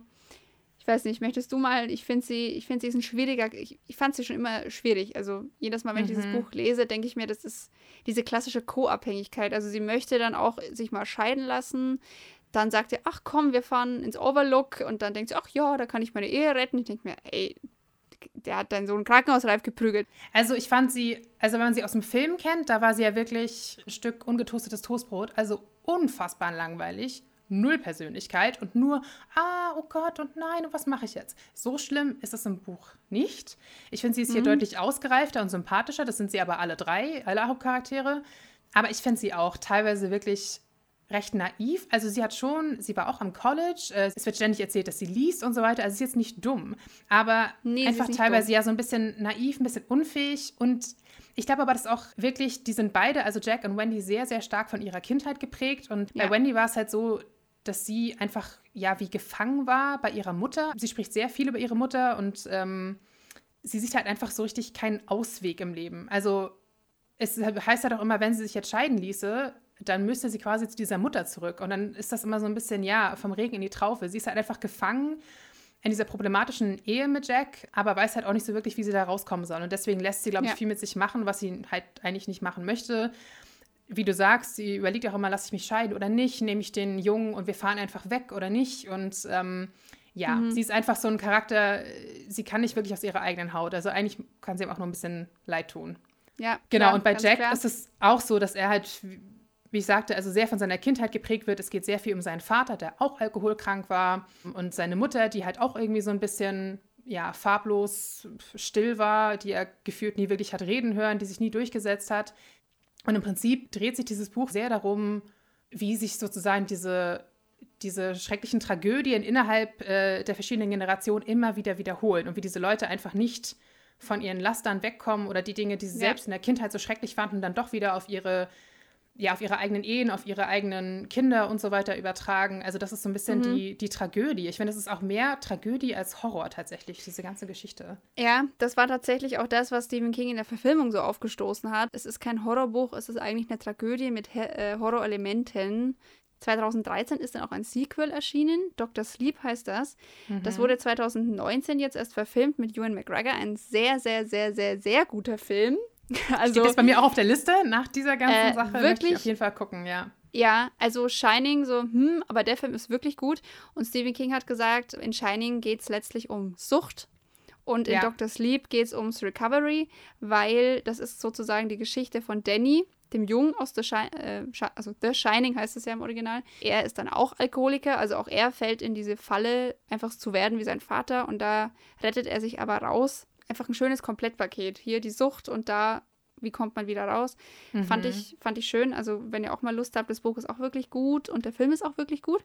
weiß nicht, möchtest du mal, ich finde sie, ich finde sie ist ein schwieriger, ich, ich fand sie schon immer schwierig. Also, jedes Mal, wenn ich dieses Mhm. Buch lese, denke ich mir, das ist diese klassische Co-Abhängigkeit. Also, sie möchte dann auch sich mal scheiden lassen. dann sagt er, ach komm, wir fahren ins Overlook und dann denkt sie, ach ja, da kann ich meine Ehe retten. Ich denke mir, ey, der hat dann so einen Krankenhausreif geprügelt. Also ich fand sie, also wenn man sie aus dem Film kennt, da war sie ja wirklich ein Stück ungetoastetes Toastbrot, also unfassbar langweilig, null Persönlichkeit und nur, ah, oh Gott und nein, und was mache ich jetzt? So schlimm ist es im Buch nicht. Ich finde, sie ist hier mhm. deutlich ausgereifter und sympathischer, das sind sie aber alle drei, alle Hauptcharaktere. Aber ich finde sie auch teilweise wirklich recht naiv. Also sie hat schon, sie war auch am College, äh, es wird ständig erzählt, dass sie liest und so weiter. Also sie ist jetzt nicht dumm, aber nee, einfach teilweise dumm. ja so ein bisschen naiv, ein bisschen unfähig und ich glaube aber, dass auch wirklich, die sind beide, also Jack und Wendy, sehr, sehr stark von ihrer Kindheit geprägt. Und ja. bei Wendy war es halt so, dass sie einfach ja wie gefangen war bei ihrer Mutter. Sie spricht sehr viel über ihre Mutter und ähm, sie sieht halt einfach so richtig keinen Ausweg im Leben. Also es heißt ja doch immer, wenn sie sich jetzt scheiden ließe, dann müsste sie quasi zu dieser Mutter zurück. Und dann ist das immer so ein bisschen, ja, vom Regen in die Traufe. Sie ist halt einfach gefangen in dieser problematischen Ehe mit Jack, aber weiß halt auch nicht so wirklich, wie sie da rauskommen soll. Und deswegen lässt sie, glaube ich, ja. viel mit sich machen, was sie halt eigentlich nicht machen möchte. Wie du sagst, sie überlegt auch immer, lasse ich mich scheiden oder nicht, nehme ich den Jungen und wir fahren einfach weg oder nicht. Und ähm, ja, mhm. sie ist einfach so ein Charakter, sie kann nicht wirklich aus ihrer eigenen Haut. Also eigentlich kann sie ihm auch nur ein bisschen leid tun. Ja. Genau, klar, und bei Jack klar. ist es auch so, dass er halt wie ich sagte, also sehr von seiner Kindheit geprägt wird. Es geht sehr viel um seinen Vater, der auch alkoholkrank war und seine Mutter, die halt auch irgendwie so ein bisschen ja, farblos still war, die er gefühlt nie wirklich hat reden hören, die sich nie durchgesetzt hat. Und im Prinzip dreht sich dieses Buch sehr darum, wie sich sozusagen diese, diese schrecklichen Tragödien innerhalb äh, der verschiedenen Generationen immer wieder wiederholen und wie diese Leute einfach nicht von ihren Lastern wegkommen oder die Dinge, die sie ja. selbst in der Kindheit so schrecklich fanden, dann doch wieder auf ihre ja, auf ihre eigenen Ehen, auf ihre eigenen Kinder und so weiter übertragen. Also das ist so ein bisschen mhm. die, die Tragödie. Ich finde, es ist auch mehr Tragödie als Horror tatsächlich, diese ganze Geschichte. Ja, das war tatsächlich auch das, was Stephen King in der Verfilmung so aufgestoßen hat. Es ist kein Horrorbuch, es ist eigentlich eine Tragödie mit äh, Horrorelementen. 2013 ist dann auch ein Sequel erschienen. Dr. Sleep heißt das. Mhm. Das wurde 2019 jetzt erst verfilmt mit Ewan McGregor. Ein sehr, sehr, sehr, sehr, sehr guter Film. (laughs) Also, Steht das bei mir auch auf der Liste nach dieser ganzen äh, Sache? Wirklich? Ich auf jeden Fall gucken, ja. Ja, also Shining so, hm, aber der Film ist wirklich gut. Und Stephen King hat gesagt, in Shining geht es letztlich um Sucht. Und in ja. Dr. Sleep geht es ums Recovery, weil das ist sozusagen die Geschichte von Danny, dem Jungen aus The, Shi äh, also The Shining heißt es ja im Original. Er ist dann auch Alkoholiker, also auch er fällt in diese Falle, einfach zu werden wie sein Vater. Und da rettet er sich aber raus einfach ein schönes Komplettpaket. Hier die Sucht und da, wie kommt man wieder raus? Mhm. Fand, ich, fand ich schön. Also, wenn ihr auch mal Lust habt, das Buch ist auch wirklich gut und der Film ist auch wirklich gut.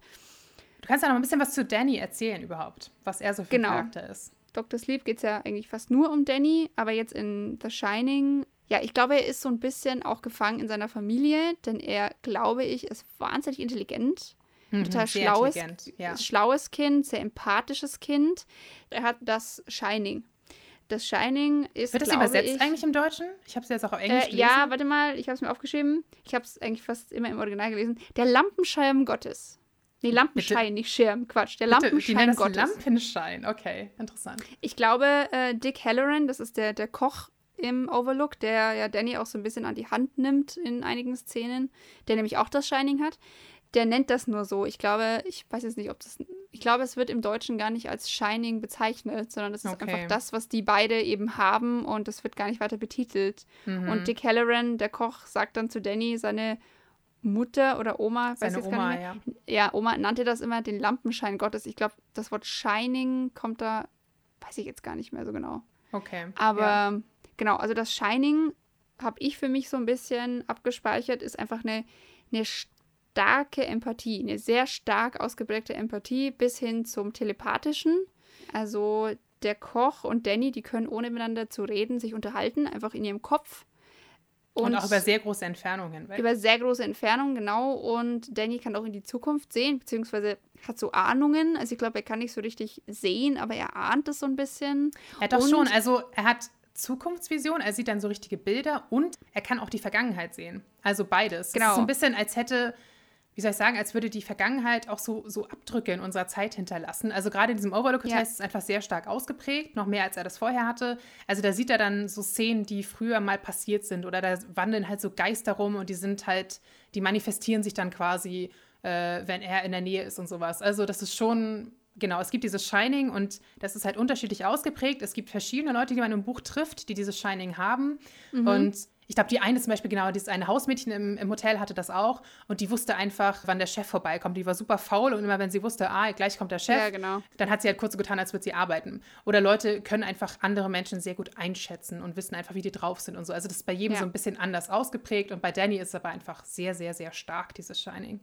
Du kannst ja noch ein bisschen was zu Danny erzählen überhaupt, was er so für genau. Charakter ist. Dr. Sleep geht es ja eigentlich fast nur um Danny, aber jetzt in The Shining, ja, ich glaube, er ist so ein bisschen auch gefangen in seiner Familie, denn er, glaube ich, ist wahnsinnig intelligent. Mhm, total schlaues, ja. schlaues Kind, sehr empathisches Kind. Er hat das Shining das Shining ist. Wird das übersetzt ich, eigentlich im Deutschen? Ich habe es jetzt auch auf Englisch äh, gelesen. Ja, warte mal, ich habe es mir aufgeschrieben. Ich habe es eigentlich fast immer im Original gelesen. Der Lampenschirm Gottes. Nee, Lampenschein, Bitte? nicht Schirm. Quatsch. Der Lampenschein Bitte, Gottes. Lampenschein, okay, interessant. Ich glaube, äh, Dick Halloran, das ist der, der Koch im Overlook, der ja Danny auch so ein bisschen an die Hand nimmt in einigen Szenen, der nämlich auch das Shining hat der nennt das nur so. Ich glaube, ich weiß jetzt nicht, ob das. Ich glaube, es wird im Deutschen gar nicht als Shining bezeichnet, sondern es ist okay. einfach das, was die beide eben haben und es wird gar nicht weiter betitelt. Mhm. Und Dick Halloran, der Koch, sagt dann zu Danny, seine Mutter oder Oma, seine weiß Oma, ja. Ja, Oma nannte das immer den Lampenschein Gottes. Ich glaube, das Wort Shining kommt da, weiß ich jetzt gar nicht mehr so genau. Okay. Aber ja. genau, also das Shining habe ich für mich so ein bisschen abgespeichert, ist einfach eine, eine starke Empathie, eine sehr stark ausgeprägte Empathie bis hin zum telepathischen. Also der Koch und Danny, die können ohne miteinander zu reden, sich unterhalten, einfach in ihrem Kopf. Und, und, auch über sehr große Entfernungen. Über sehr große Entfernungen, genau. Und Danny kann auch in die Zukunft sehen, beziehungsweise hat so Ahnungen. Also ich glaube, er kann nicht so richtig sehen, aber er ahnt es so ein bisschen. Er hat doch schon, also er hat Zukunftsvision, er sieht dann so richtige Bilder und er kann auch die Vergangenheit sehen. Also beides. Genau. Es ist so ein bisschen, als hätte wie soll ich sagen, als würde die Vergangenheit auch so, so Abdrücke in unserer Zeit hinterlassen. Also gerade in diesem Overlook-Test ja. ist es einfach sehr stark ausgeprägt, noch mehr als er das vorher hatte. Also da sieht er dann so Szenen, die früher mal passiert sind oder da wandeln halt so Geister rum und die sind halt, die manifestieren sich dann quasi äh, wenn er in der Nähe ist und sowas. Also das ist schon, genau, es gibt dieses Shining und das ist halt unterschiedlich ausgeprägt. Es gibt verschiedene Leute, die man im Buch trifft, die dieses Shining haben. Mhm. Und ich glaube, die eine zum Beispiel, genau, dieses eine Hausmädchen im, im Hotel hatte das auch und die wusste einfach, wann der Chef vorbeikommt. Die war super faul und immer wenn sie wusste, ah, gleich kommt der Chef, ja, genau. dann hat sie halt kurz so getan, als würde sie arbeiten. Oder Leute können einfach andere Menschen sehr gut einschätzen und wissen einfach, wie die drauf sind und so. Also das ist bei jedem ja. so ein bisschen anders ausgeprägt und bei Danny ist es aber einfach sehr, sehr, sehr stark, dieses Shining.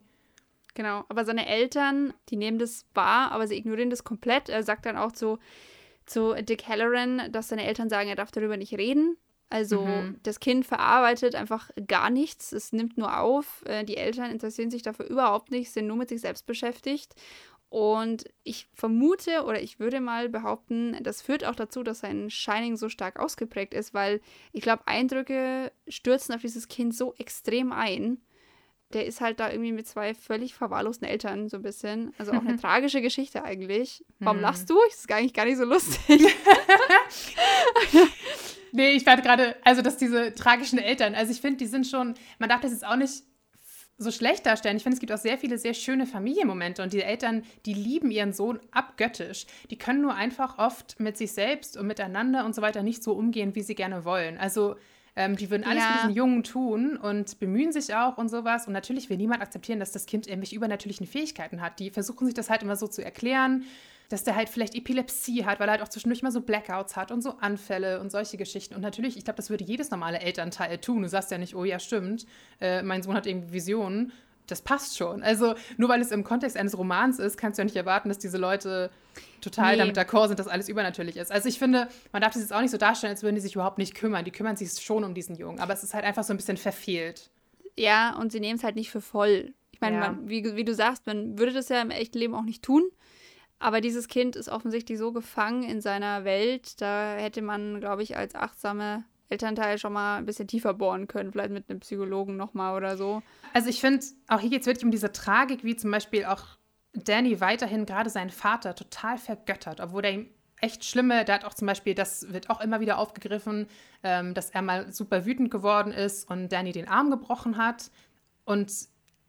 Genau, aber seine Eltern, die nehmen das wahr, aber sie ignorieren das komplett. Er sagt dann auch zu, zu Dick Halloran, dass seine Eltern sagen, er darf darüber nicht reden. Also mhm. das Kind verarbeitet einfach gar nichts, es nimmt nur auf. Äh, die Eltern interessieren sich dafür überhaupt nicht, sind nur mit sich selbst beschäftigt. Und ich vermute oder ich würde mal behaupten, das führt auch dazu, dass sein Shining so stark ausgeprägt ist, weil ich glaube, Eindrücke stürzen auf dieses Kind so extrem ein. Der ist halt da irgendwie mit zwei völlig verwahrlosten Eltern so ein bisschen. Also auch eine (laughs) tragische Geschichte eigentlich. Warum mhm. lachst du? Das ist eigentlich gar nicht so lustig. (laughs) (laughs) Nee, ich werde gerade, also dass diese tragischen Eltern, also ich finde, die sind schon, man darf das jetzt auch nicht so schlecht darstellen. Ich finde, es gibt auch sehr viele sehr schöne Familienmomente und die Eltern, die lieben ihren Sohn abgöttisch. Die können nur einfach oft mit sich selbst und miteinander und so weiter nicht so umgehen, wie sie gerne wollen. Also ähm, die würden alles ja. für diesen Jungen tun und bemühen sich auch und sowas. Und natürlich will niemand akzeptieren, dass das Kind irgendwelche übernatürlichen Fähigkeiten hat. Die versuchen sich das halt immer so zu erklären dass der halt vielleicht Epilepsie hat, weil er halt auch zwischendurch mal so Blackouts hat und so Anfälle und solche Geschichten. Und natürlich, ich glaube, das würde jedes normale Elternteil tun. Du sagst ja nicht, oh ja, stimmt, äh, mein Sohn hat irgendwie Visionen. Das passt schon. Also, nur weil es im Kontext eines Romans ist, kannst du ja nicht erwarten, dass diese Leute total nee. damit d'accord sind, dass alles übernatürlich ist. Also, ich finde, man darf das jetzt auch nicht so darstellen, als würden die sich überhaupt nicht kümmern. Die kümmern sich schon um diesen Jungen, aber es ist halt einfach so ein bisschen verfehlt. Ja, und sie nehmen es halt nicht für voll. Ich meine, ja. wie, wie du sagst, man würde das ja im echten Leben auch nicht tun. Aber dieses Kind ist offensichtlich so gefangen in seiner Welt, da hätte man, glaube ich, als achtsame Elternteil schon mal ein bisschen tiefer bohren können, vielleicht mit einem Psychologen nochmal oder so. Also ich finde, auch hier geht es wirklich um diese Tragik, wie zum Beispiel auch Danny weiterhin gerade seinen Vater total vergöttert, obwohl er ihm echt schlimme, der hat auch zum Beispiel, das wird auch immer wieder aufgegriffen, ähm, dass er mal super wütend geworden ist und Danny den Arm gebrochen hat. Und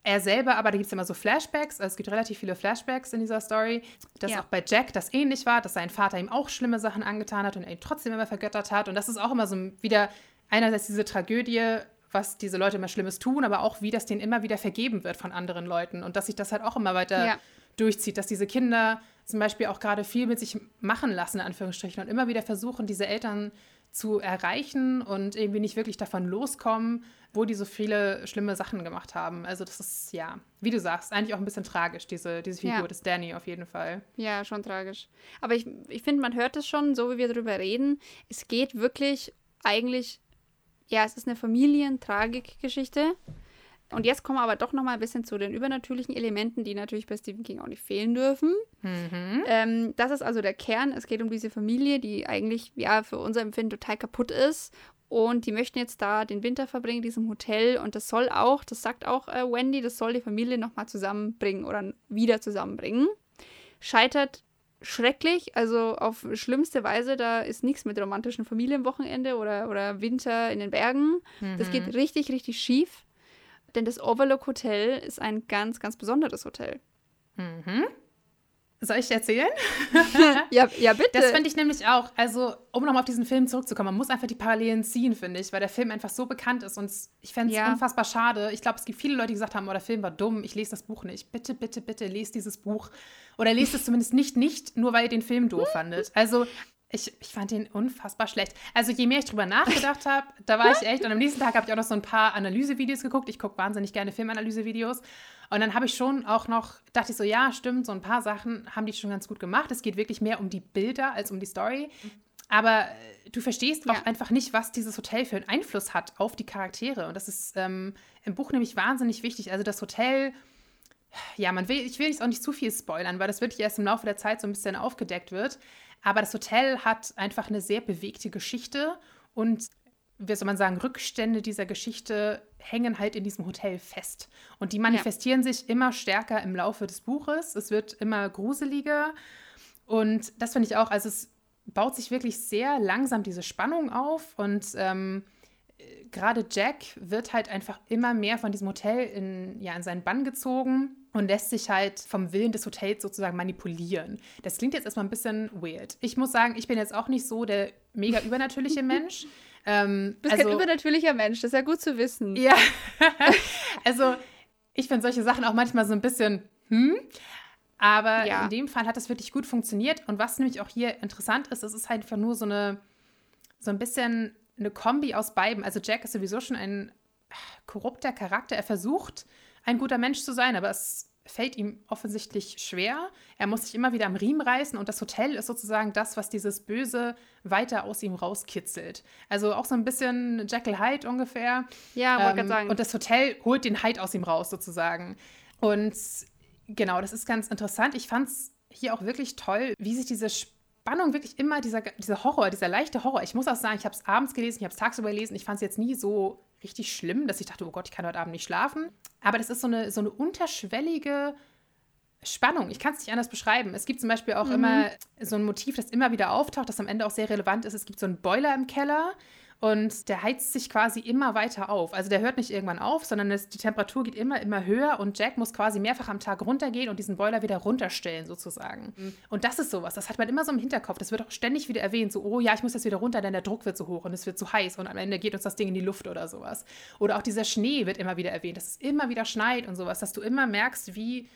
er selber, aber da gibt es immer so Flashbacks, also es gibt relativ viele Flashbacks in dieser Story, dass ja. auch bei Jack das ähnlich war, dass sein Vater ihm auch schlimme Sachen angetan hat und er ihn trotzdem immer vergöttert hat. Und das ist auch immer so wieder einerseits diese Tragödie, was diese Leute immer Schlimmes tun, aber auch wie das denen immer wieder vergeben wird von anderen Leuten und dass sich das halt auch immer weiter ja. durchzieht, dass diese Kinder zum Beispiel auch gerade viel mit sich machen lassen, in Anführungsstrichen, und immer wieder versuchen, diese Eltern zu erreichen und irgendwie nicht wirklich davon loskommen, wo die so viele schlimme Sachen gemacht haben. Also das ist, ja, wie du sagst, eigentlich auch ein bisschen tragisch, diese, diese Figur ja. des Danny auf jeden Fall. Ja, schon tragisch. Aber ich, ich finde, man hört es schon, so wie wir darüber reden. Es geht wirklich eigentlich, ja, es ist eine Familientragikgeschichte. Und jetzt kommen wir aber doch noch mal ein bisschen zu den übernatürlichen Elementen, die natürlich bei Stephen King auch nicht fehlen dürfen. Mhm. Ähm, das ist also der Kern. Es geht um diese Familie, die eigentlich ja für unser Empfinden total kaputt ist. Und die möchten jetzt da den Winter verbringen in diesem Hotel. Und das soll auch, das sagt auch äh, Wendy, das soll die Familie noch mal zusammenbringen oder wieder zusammenbringen. Scheitert schrecklich, also auf schlimmste Weise. Da ist nichts mit romantischen Familienwochenende oder, oder Winter in den Bergen. Mhm. Das geht richtig, richtig schief. Denn das Overlook Hotel ist ein ganz, ganz besonderes Hotel. Mhm. Soll ich erzählen? (laughs) ja, ja, bitte. Das finde ich nämlich auch. Also, um nochmal auf diesen Film zurückzukommen, man muss einfach die Parallelen ziehen, finde ich, weil der Film einfach so bekannt ist und ich fände es ja. unfassbar schade. Ich glaube, es gibt viele Leute, die gesagt haben, oh, der Film war dumm, ich lese das Buch nicht. Bitte, bitte, bitte, lest dieses Buch. Oder lest es zumindest nicht nicht, nur weil ihr den Film doof fandet. Also, ich, ich fand den unfassbar schlecht. Also je mehr ich drüber nachgedacht habe, da war ich echt. Und am nächsten Tag habe ich auch noch so ein paar Analysevideos geguckt. Ich gucke wahnsinnig gerne Filmanalysevideos. Und dann habe ich schon auch noch, dachte ich so, ja, stimmt, so ein paar Sachen haben die schon ganz gut gemacht. Es geht wirklich mehr um die Bilder als um die Story. Aber äh, du verstehst auch ja. einfach nicht, was dieses Hotel für einen Einfluss hat auf die Charaktere. Und das ist ähm, im Buch nämlich wahnsinnig wichtig. Also das Hotel ja, man will, ich will jetzt auch nicht zu viel spoilern, weil das wirklich erst im Laufe der Zeit so ein bisschen aufgedeckt wird. Aber das Hotel hat einfach eine sehr bewegte Geschichte und wie soll man sagen, Rückstände dieser Geschichte hängen halt in diesem Hotel fest. Und die manifestieren ja. sich immer stärker im Laufe des Buches. Es wird immer gruseliger. Und das finde ich auch, also es baut sich wirklich sehr langsam diese Spannung auf. Und ähm, gerade Jack wird halt einfach immer mehr von diesem Hotel in, ja, in seinen Bann gezogen und lässt sich halt vom Willen des Hotels sozusagen manipulieren. Das klingt jetzt erstmal ein bisschen weird. Ich muss sagen, ich bin jetzt auch nicht so der mega (laughs) übernatürliche Mensch. Ähm, du bist also, kein übernatürlicher Mensch, das ist ja gut zu wissen. Ja, (laughs) also ich finde solche Sachen auch manchmal so ein bisschen, hm, aber ja. in dem Fall hat das wirklich gut funktioniert. Und was nämlich auch hier interessant ist, es ist halt einfach nur so eine, so ein bisschen eine Kombi aus beiden. Also Jack ist sowieso schon ein korrupter Charakter. Er versucht, ein guter Mensch zu sein, aber es fällt ihm offensichtlich schwer. Er muss sich immer wieder am Riemen reißen und das Hotel ist sozusagen das, was dieses Böse weiter aus ihm rauskitzelt. Also auch so ein bisschen Jekyll Hyde ungefähr. Ja, wollte ähm, sagen. Und das Hotel holt den Hyde aus ihm raus sozusagen. Und genau, das ist ganz interessant. Ich fand es hier auch wirklich toll, wie sich diese Spannung wirklich immer, dieser, dieser Horror, dieser leichte Horror. Ich muss auch sagen, ich habe es abends gelesen, ich habe es tagsüber gelesen. Ich fand es jetzt nie so richtig schlimm, dass ich dachte, oh Gott, ich kann heute Abend nicht schlafen. Aber das ist so eine, so eine unterschwellige Spannung. Ich kann es nicht anders beschreiben. Es gibt zum Beispiel auch mhm. immer so ein Motiv, das immer wieder auftaucht, das am Ende auch sehr relevant ist. Es gibt so einen Boiler im Keller und der heizt sich quasi immer weiter auf. Also der hört nicht irgendwann auf, sondern es, die Temperatur geht immer, immer höher und Jack muss quasi mehrfach am Tag runtergehen und diesen Boiler wieder runterstellen, sozusagen. Mhm. Und das ist sowas, das hat man immer so im Hinterkopf. Das wird auch ständig wieder erwähnt, so, oh ja, ich muss jetzt wieder runter, denn der Druck wird so hoch und es wird zu heiß und am Ende geht uns das Ding in die Luft oder sowas. Oder auch dieser Schnee wird immer wieder erwähnt, dass es immer wieder schneit und sowas, dass du immer merkst, wie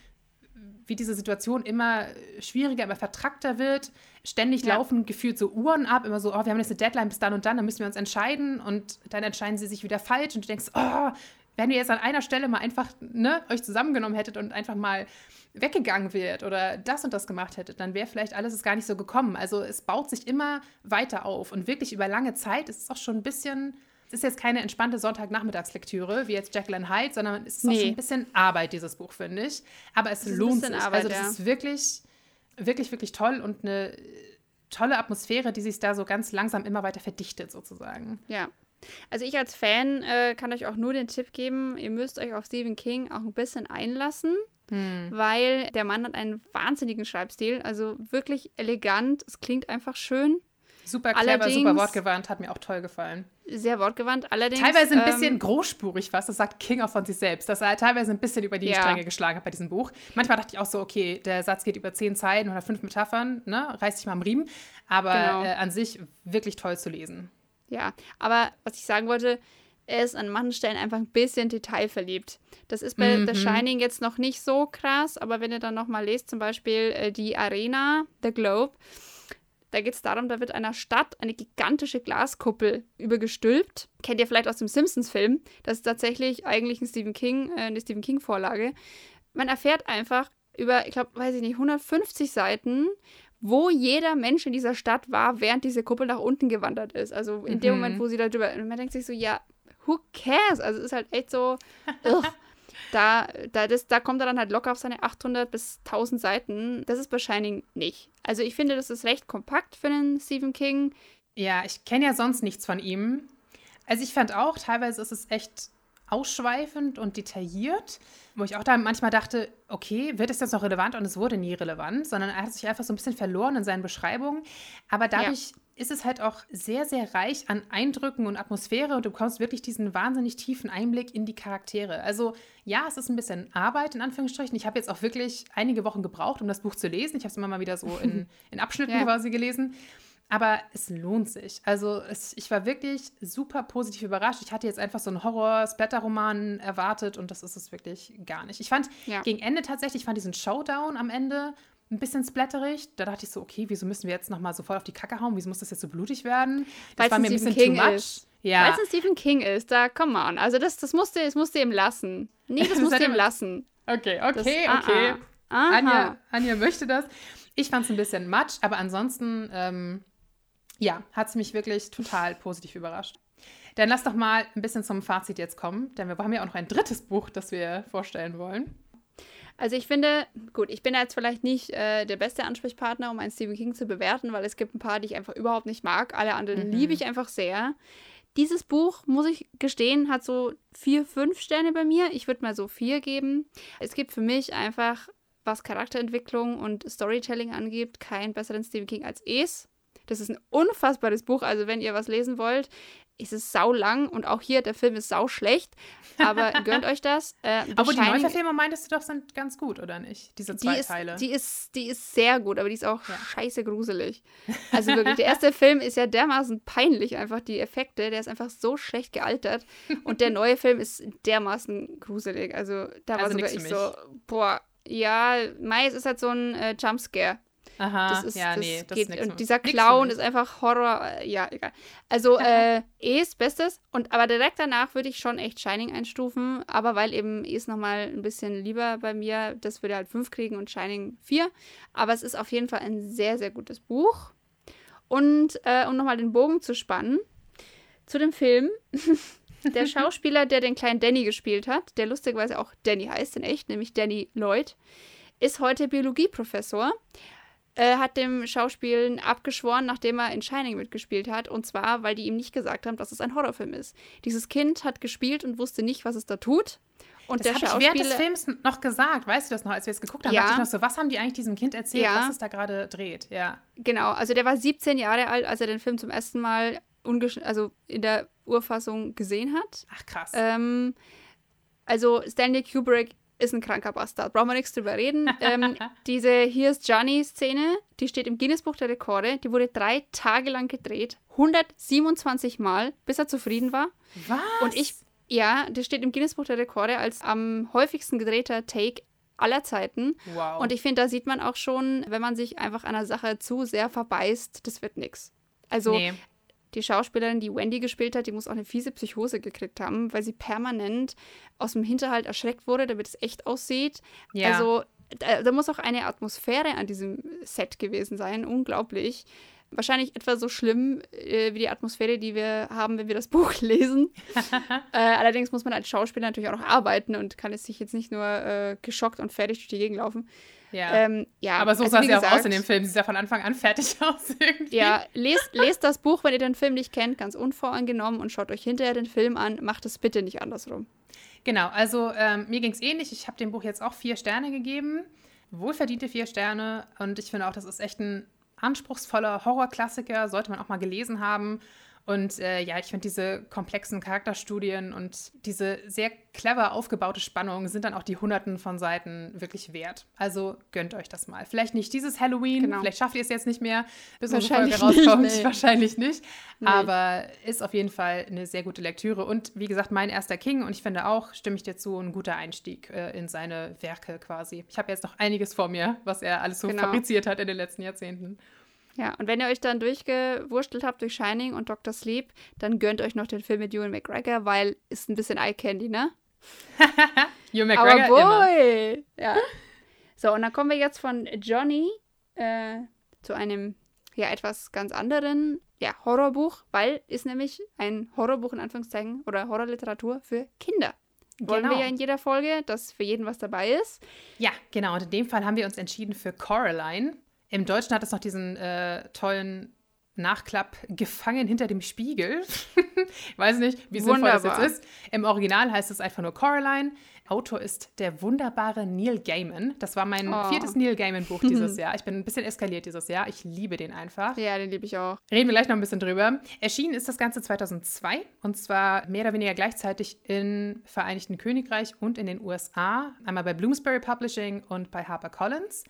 wie diese Situation immer schwieriger, immer vertrackter wird. Ständig ja. laufen gefühlt so Uhren ab, immer so, oh, wir haben jetzt eine Deadline bis dann und dann, dann müssen wir uns entscheiden und dann entscheiden sie sich wieder falsch und du denkst, oh, wenn ihr jetzt an einer Stelle mal einfach ne, euch zusammengenommen hättet und einfach mal weggegangen wärt oder das und das gemacht hättet, dann wäre vielleicht alles gar nicht so gekommen. Also es baut sich immer weiter auf und wirklich über lange Zeit ist es auch schon ein bisschen es ist jetzt keine entspannte Sonntagnachmittagslektüre, wie jetzt Jacqueline Hyde, sondern es ist nee. auch schon ein bisschen Arbeit, dieses Buch, finde ich. Aber es lohnt sich. Arbeit, also das ja. ist wirklich, wirklich, wirklich toll und eine tolle Atmosphäre, die sich da so ganz langsam immer weiter verdichtet, sozusagen. Ja. Also ich als Fan äh, kann euch auch nur den Tipp geben, ihr müsst euch auf Stephen King auch ein bisschen einlassen. Hm. Weil der Mann hat einen wahnsinnigen Schreibstil, also wirklich elegant. Es klingt einfach schön. Super clever, Allerdings, super wortgewandt, hat mir auch toll gefallen. Sehr wortgewandt, allerdings. Teilweise ein bisschen ähm, großspurig fast, das sagt King auch von sich selbst, dass er teilweise ein bisschen über die ja. Stränge geschlagen hat bei diesem Buch. Manchmal dachte ich auch so, okay, der Satz geht über zehn Zeilen oder fünf Metaphern, ne, reiß dich mal am Riemen. Aber genau. äh, an sich wirklich toll zu lesen. Ja, aber was ich sagen wollte, er ist an manchen Stellen einfach ein bisschen detailverliebt. Das ist bei mhm. The Shining jetzt noch nicht so krass, aber wenn ihr dann nochmal lest, zum Beispiel äh, die Arena, The Globe, da geht es darum, da wird einer Stadt eine gigantische Glaskuppel übergestülpt. Kennt ihr vielleicht aus dem Simpsons-Film? Das ist tatsächlich eigentlich ein Stephen King, äh, eine Stephen King-Vorlage. Man erfährt einfach über, ich glaube, weiß ich nicht, 150 Seiten, wo jeder Mensch in dieser Stadt war, während diese Kuppel nach unten gewandert ist. Also in mhm. dem Moment, wo sie da drüber. Und man denkt sich so, ja, who cares? Also es ist halt echt so. (laughs) da, da, das, da kommt er dann halt locker auf seine 800 bis 1000 Seiten. Das ist bei Shining nicht. Also ich finde, das ist recht kompakt für einen Stephen King. Ja, ich kenne ja sonst nichts von ihm. Also ich fand auch, teilweise ist es echt ausschweifend und detailliert, wo ich auch da manchmal dachte, okay, wird es jetzt noch relevant? Und es wurde nie relevant, sondern er hat sich einfach so ein bisschen verloren in seinen Beschreibungen. Aber dadurch ja ist es halt auch sehr, sehr reich an Eindrücken und Atmosphäre und du bekommst wirklich diesen wahnsinnig tiefen Einblick in die Charaktere. Also ja, es ist ein bisschen Arbeit in Anführungsstrichen. Ich habe jetzt auch wirklich einige Wochen gebraucht, um das Buch zu lesen. Ich habe es immer mal wieder so in, (laughs) in Abschnitten ja. quasi gelesen. Aber es lohnt sich. Also es, ich war wirklich super positiv überrascht. Ich hatte jetzt einfach so einen Horror-Splatter-Roman erwartet und das ist es wirklich gar nicht. Ich fand ja. gegen Ende tatsächlich, ich fand diesen Showdown am Ende ein bisschen splatterig. Da dachte ich so, okay, wieso müssen wir jetzt nochmal so voll auf die Kacke hauen? Wieso muss das jetzt so blutig werden? Das Weil's war mir ein bisschen King too much. Ist. Ja. Weil es ein Stephen King ist, da, come on. Also das, das musst du, das musst du ihm lassen. Nee, (laughs) das musst du ihm lassen. Okay, okay, das, okay. Ah, ah. Anja, Anja möchte das. Ich fand es ein bisschen matsch, aber ansonsten, ähm, ja, hat es mich wirklich total (laughs) positiv überrascht. Dann lass doch mal ein bisschen zum Fazit jetzt kommen, denn wir haben ja auch noch ein drittes Buch, das wir vorstellen wollen. Also ich finde, gut, ich bin jetzt vielleicht nicht äh, der beste Ansprechpartner, um einen Stephen King zu bewerten, weil es gibt ein paar, die ich einfach überhaupt nicht mag. Alle anderen mhm. liebe ich einfach sehr. Dieses Buch, muss ich gestehen, hat so vier, fünf Sterne bei mir. Ich würde mal so vier geben. Es gibt für mich einfach, was Charakterentwicklung und Storytelling angeht, keinen besseren Stephen King als Es. Das ist ein unfassbares Buch. Also, wenn ihr was lesen wollt, ist es sau lang und auch hier, der Film ist sau schlecht. Aber (laughs) gönnt euch das. Äh, aber die Neuverfilmung meintest du doch sind ganz gut, oder nicht? Diese zwei die ist, Teile. Die ist, die ist sehr gut, aber die ist auch ja. scheiße gruselig. (laughs) Also wirklich, der erste Film ist ja dermaßen peinlich, einfach die Effekte. Der ist einfach so schlecht gealtert. Und der neue Film ist dermaßen gruselig. Also da war also sogar ich so, boah, ja, Mais ist halt so ein äh, Jumpscare. Aha, das ist, ja, das nee, das geht, ist Und dieser Clown ist einfach Horror. Äh, ja, egal. Also, äh, Es Bestes. Und aber direkt danach würde ich schon echt Shining einstufen. Aber weil eben Es nochmal ein bisschen lieber bei mir, das würde halt 5 kriegen und Shining 4. Aber es ist auf jeden Fall ein sehr, sehr gutes Buch. Und äh, um nochmal den Bogen zu spannen, zu dem Film. (laughs) der Schauspieler, der den kleinen Danny gespielt hat, der lustigerweise auch Danny heißt in echt, nämlich Danny Lloyd, ist heute Biologieprofessor äh, hat dem Schauspielen abgeschworen, nachdem er in Shining mitgespielt hat. Und zwar, weil die ihm nicht gesagt haben, dass es ein Horrorfilm ist. Dieses Kind hat gespielt und wusste nicht, was es da tut. Und das der habe ich während des Films noch gesagt. Weißt du das noch, als wir es geguckt haben? Ja. Dachte ich noch so, was haben die eigentlich diesem Kind erzählt, ja. was es da gerade dreht? Ja. Genau, also der war 17 Jahre alt, als er den Film zum ersten Mal also in der Urfassung gesehen hat. Ach krass. Ähm, also Stanley Kubrick ist ein kranker Bastard. Brauchen wir nichts drüber reden. ähm, (laughs) diese Here's Johnny-Szene, die steht im Guinness-Buch der Rekorde. Die wurde drei Tage lang gedreht. 127 Mal, bis er zufrieden war. Was? Und ich, ja, das steht im Guinness-Buch der Rekorde als am häufigsten gedrehter Take aller Zeiten. Wow. Und ich finde, da sieht man auch schon, wenn man sich einfach einer Sache zu sehr verbeißt, das wird nichts. Also nee die Schauspielerin, die Wendy gespielt hat, die muss auch eine fiese Psychose gekriegt haben, weil sie permanent aus dem Hinterhalt erschreckt wurde, damit es echt aussieht. Ja. Also da, da, muss auch eine Atmosphäre an diesem Set gewesen sein, unglaublich. Wahrscheinlich etwa so schlimm äh, wie die Atmosphäre, die wir haben, wenn wir das (laughs) Buch lesen. (laughs) äh, allerdings muss man als Schauspieler natürlich auch noch arbeiten und kann es sich jetzt nicht nur äh, geschockt und fertig durch die Gegend laufen. Ja. Ähm, ja. Aber so also, sah sie gesagt, auch aus in dem Film. Sie sah von Anfang an fertig (laughs) aus irgendwie. Ja, lest, lest das Buch, wenn ihr den Film nicht kennt, ganz unvoreingenommen und schaut euch hinterher den Film an. Macht es bitte nicht andersrum. Genau, also ähm, mir ging es ähnlich. Ich habe dem Buch jetzt auch vier Sterne gegeben. Wohlverdiente vier Sterne. Und ich finde auch, das ist echt ein anspruchsvoller Horrorklassiker. Sollte man auch mal gelesen haben. Und äh, ja, ich finde diese komplexen Charakterstudien und diese sehr clever aufgebaute Spannung sind dann auch die Hunderten von Seiten wirklich wert. Also gönnt euch das mal. Vielleicht nicht dieses Halloween, genau. vielleicht schafft ihr es jetzt nicht mehr, bis unsere Folge rauskommt. Nicht, nee. Wahrscheinlich nicht. Nee. Aber ist auf jeden Fall eine sehr gute Lektüre. Und wie gesagt, mein erster King. Und ich finde auch, stimme ich dir zu, ein guter Einstieg äh, in seine Werke quasi. Ich habe jetzt noch einiges vor mir, was er alles so genau. fabriziert hat in den letzten Jahrzehnten. Ja, und wenn ihr euch dann durchgewurstelt habt durch Shining und Dr. Sleep, dann gönnt euch noch den Film mit Ewan McGregor, weil ist ein bisschen Eye Candy, ne? (laughs) Ewan McGregor Aber boy! Immer. Ja. So, und dann kommen wir jetzt von Johnny äh, zu einem ja etwas ganz anderen ja, Horrorbuch, weil ist nämlich ein Horrorbuch in Anführungszeichen oder Horrorliteratur für Kinder. Wollen genau. wir ja in jeder Folge, dass für jeden was dabei ist. Ja, genau. Und in dem Fall haben wir uns entschieden für Coraline. Im Deutschen hat es noch diesen äh, tollen Nachklapp gefangen hinter dem Spiegel. ich (laughs) weiß nicht, wie sinnvoll das jetzt ist. Im Original heißt es einfach nur Coraline. Autor ist der wunderbare Neil Gaiman. Das war mein oh. viertes Neil Gaiman-Buch dieses (laughs) Jahr. Ich bin ein bisschen eskaliert dieses Jahr. Ich liebe den einfach. Ja, den liebe ich auch. Reden wir gleich noch ein bisschen drüber. Erschienen ist das Ganze 2002 und zwar mehr oder weniger gleichzeitig im Vereinigten Königreich und in den USA. Einmal bei Bloomsbury Publishing und bei HarperCollins.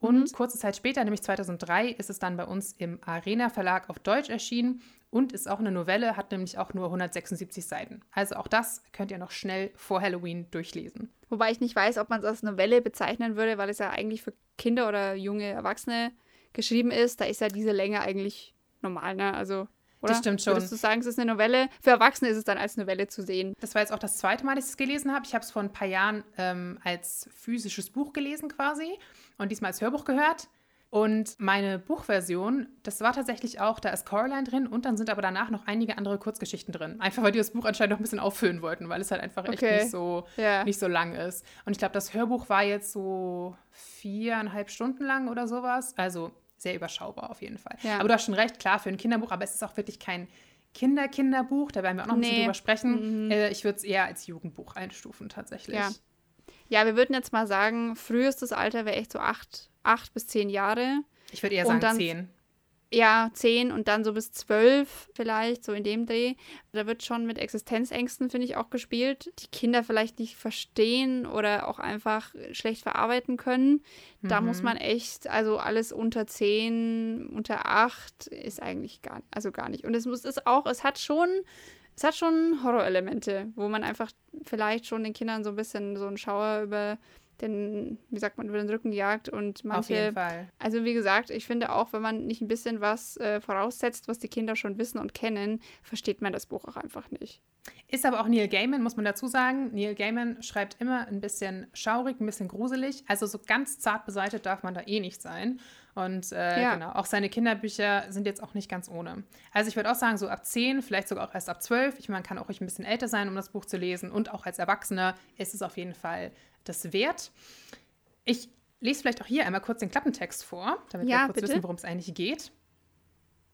Und mhm. kurze Zeit später, nämlich 2003, ist es dann bei uns im Arena Verlag auf Deutsch erschienen und ist auch eine Novelle, hat nämlich auch nur 176 Seiten. Also auch das könnt ihr noch schnell vor Halloween durchlesen. Wobei ich nicht weiß, ob man es als Novelle bezeichnen würde, weil es ja eigentlich für Kinder oder junge Erwachsene geschrieben ist. Da ist ja diese Länge eigentlich normal, ne? Also oder? Das stimmt schon. Würdest du sagen, es ist eine Novelle? Für Erwachsene ist es dann als Novelle zu sehen. Das war jetzt auch das zweite Mal, dass ich es gelesen habe. Ich habe es vor ein paar Jahren ähm, als physisches Buch gelesen quasi und diesmal als Hörbuch gehört. Und meine Buchversion, das war tatsächlich auch, da ist Coraline drin und dann sind aber danach noch einige andere Kurzgeschichten drin. Einfach weil die das Buch anscheinend noch ein bisschen auffüllen wollten, weil es halt einfach echt okay. nicht, so, ja. nicht so lang ist. Und ich glaube, das Hörbuch war jetzt so viereinhalb Stunden lang oder sowas. Also sehr überschaubar auf jeden Fall. Ja. Aber du hast schon recht, klar, für ein Kinderbuch, aber es ist auch wirklich kein Kinder-Kinderbuch. Da werden wir auch noch ein nee. bisschen drüber sprechen. Mhm. Äh, ich würde es eher als Jugendbuch einstufen, tatsächlich. Ja. Ja, wir würden jetzt mal sagen, frühestes Alter wäre echt so acht, acht bis zehn Jahre. Ich würde eher sagen dann, zehn. Ja, zehn und dann so bis zwölf vielleicht, so in dem Dreh. Da wird schon mit Existenzängsten, finde ich, auch gespielt, die Kinder vielleicht nicht verstehen oder auch einfach schlecht verarbeiten können. Da muss Mhm. man echt, also alles unter zehn, unter acht ist eigentlich gar, also gar nicht. Und es muss es auch, es hat schon, es hat schon Horrorelemente, wo man einfach vielleicht schon den Kindern so ein bisschen so einen Schauer über den, wie sagt man, über den Rücken jagt und manche Auf jeden Fall. also wie gesagt, ich finde auch, wenn man nicht ein bisschen was äh, voraussetzt, was die Kinder schon wissen und kennen, versteht man das Buch auch einfach nicht. Ist aber auch Neil Gaiman, muss man dazu sagen. Neil Gaiman schreibt immer ein bisschen schaurig, ein bisschen gruselig. Also so ganz zart beseitigt darf man da eh nicht sein. Und äh, Ja. genau, auch seine Kinderbücher sind jetzt auch nicht ganz ohne. Also ich würde auch sagen, so ab 10, vielleicht sogar auch erst ab 12. Ich meine, man kann auch ruhig ein bisschen älter sein, um das Buch zu lesen. Und auch als Erwachsener ist es auf jeden Fall das wert. Ich lese vielleicht auch hier einmal kurz den Klappentext vor, damit Ja, wir kurz bitte. wissen, worum es eigentlich geht.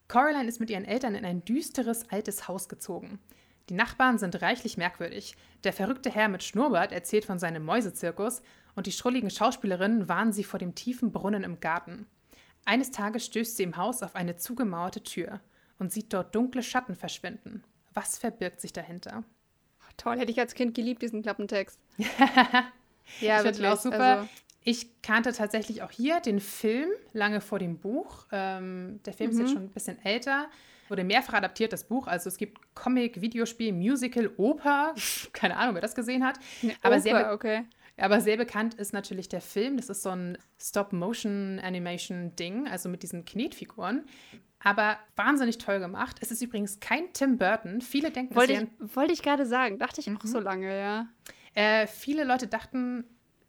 Coraline ist mit ihren Eltern in ein düsteres, altes Haus gezogen. Die Nachbarn sind reichlich merkwürdig. Der verrückte Herr mit Schnurrbart erzählt von seinem Mäusezirkus und die schrulligen Schauspielerinnen warnen sie vor dem tiefen Brunnen im Garten. Eines Tages stößt sie im Haus auf eine zugemauerte Tür und sieht dort dunkle Schatten verschwinden. Was verbirgt sich dahinter? Toll, hätte ich als Kind geliebt, diesen Klappentext. (laughs) ja, ich finde ihn auch super. Also, Ich kannte tatsächlich auch hier den Film lange vor dem Buch. Ähm, der Film ist jetzt schon ein bisschen älter. Wurde mehrfach adaptiert, das Buch. Also es gibt Comic, Videospiel, Musical, Oper. Keine Ahnung, wer das gesehen hat. Aber sehr, Oper, be okay. aber sehr bekannt ist natürlich der Film. Das ist so ein Stop-Motion-Animation-Ding, also mit diesen Knetfiguren. Aber wahnsinnig toll gemacht. Es ist übrigens kein Tim Burton. Viele denken, Wollte es ich, wäre wollte ich gerade sagen, dachte ich Mhm. auch so lange, ja. Äh, viele Leute dachten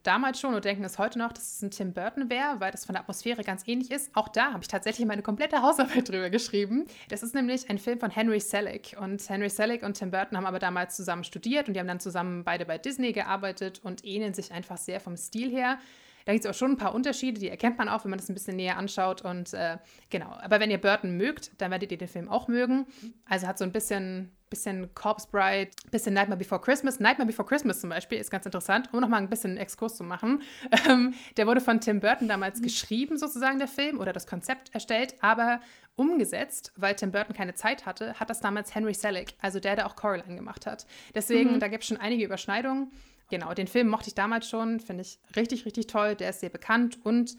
damals schon und denken es heute noch, dass es ein Tim Burton wäre, weil das von der Atmosphäre ganz ähnlich ist. Auch da habe ich tatsächlich meine komplette Hausarbeit (laughs) drüber geschrieben. Das ist nämlich ein Film von Henry Selick. Und Henry Selick und Tim Burton haben aber damals zusammen studiert und die haben dann zusammen beide bei Disney gearbeitet und ähneln sich einfach sehr vom Stil her. Da gibt es auch schon ein paar Unterschiede, die erkennt man auch, wenn man das ein bisschen näher anschaut. Und äh, genau, aber wenn ihr Burton mögt, dann werdet ihr den Film auch mögen. Also hat so ein bisschen, bisschen Corpse Bride, bisschen Nightmare Before Christmas. Nightmare Before Christmas zum Beispiel ist ganz interessant, um nochmal ein bisschen einen Exkurs zu machen. (laughs) Ähm, der wurde von Tim Burton damals geschrieben, sozusagen, der Film, oder das Konzept erstellt, aber umgesetzt, weil Tim Burton keine Zeit hatte, hat das damals Henry Selick, also der, der auch Coraline gemacht hat. Deswegen, da gibt es schon einige Überschneidungen. Genau, den Film mochte ich damals schon, finde ich richtig, richtig toll. Der ist sehr bekannt und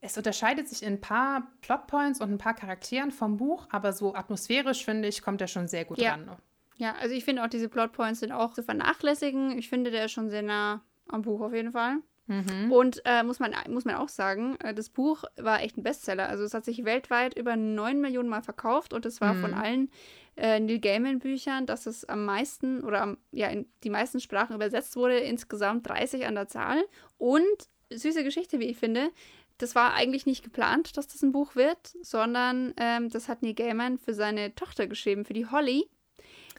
es unterscheidet sich in ein paar Plotpoints und ein paar Charakteren vom Buch, aber so atmosphärisch, finde ich, kommt er schon sehr gut Ja. ran. Ja, also ich finde auch diese Plotpoints sind auch zu vernachlässigen. Ich finde, der ist schon sehr nah am Buch auf jeden Fall. Mhm. Und äh, muss, man, muss man auch sagen, äh, das Buch war echt ein Bestseller. Also es hat sich weltweit über 9 Millionen Mal verkauft und es war Mhm. von allen äh, Neil Gaiman Büchern, dass es am meisten oder am, ja, in die meisten Sprachen übersetzt wurde, insgesamt 30 an der Zahl. Und süße Geschichte, wie ich finde, das war eigentlich nicht geplant, dass das ein Buch wird, sondern ähm, das hat Neil Gaiman für seine Tochter geschrieben, für die Holly.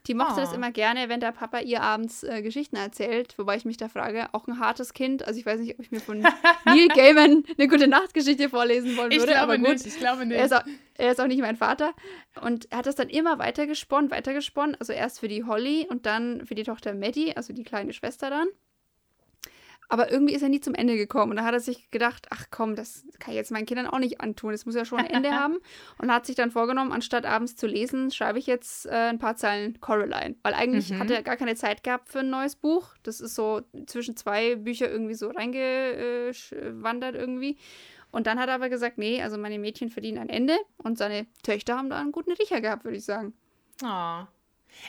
Die mochte das Oh. immer gerne, wenn der Papa ihr abends äh, Geschichten erzählt, wobei ich mich da frage, auch ein hartes Kind. Also ich weiß nicht, ob ich mir von (laughs) Neil Gaiman eine gute Nachtgeschichte vorlesen wollen Ich würde, glaube aber gut. nicht, ich glaube nicht. Er ist, auch, er ist auch nicht mein Vater. Und er hat das dann immer weitergesponnen, weitergesponnen. Also erst für die Holly und dann für die Tochter Maddie, also die kleine Schwester dann. Aber irgendwie ist er nie zum Ende gekommen. Und da hat er sich gedacht, ach komm, das kann ich jetzt meinen Kindern auch nicht antun. Das muss ja schon ein Ende (laughs) haben. Und hat sich dann vorgenommen, anstatt abends zu lesen, schreibe ich jetzt äh, ein paar Zeilen Coraline. Weil eigentlich Mhm. hat er gar keine Zeit gehabt für ein neues Buch. Das ist so zwischen zwei Bücher irgendwie so reingewandert irgendwie. Und dann hat er aber gesagt, nee, also meine Mädchen verdienen ein Ende. Und seine Töchter haben da einen guten Riecher gehabt, würde ich sagen. Oh.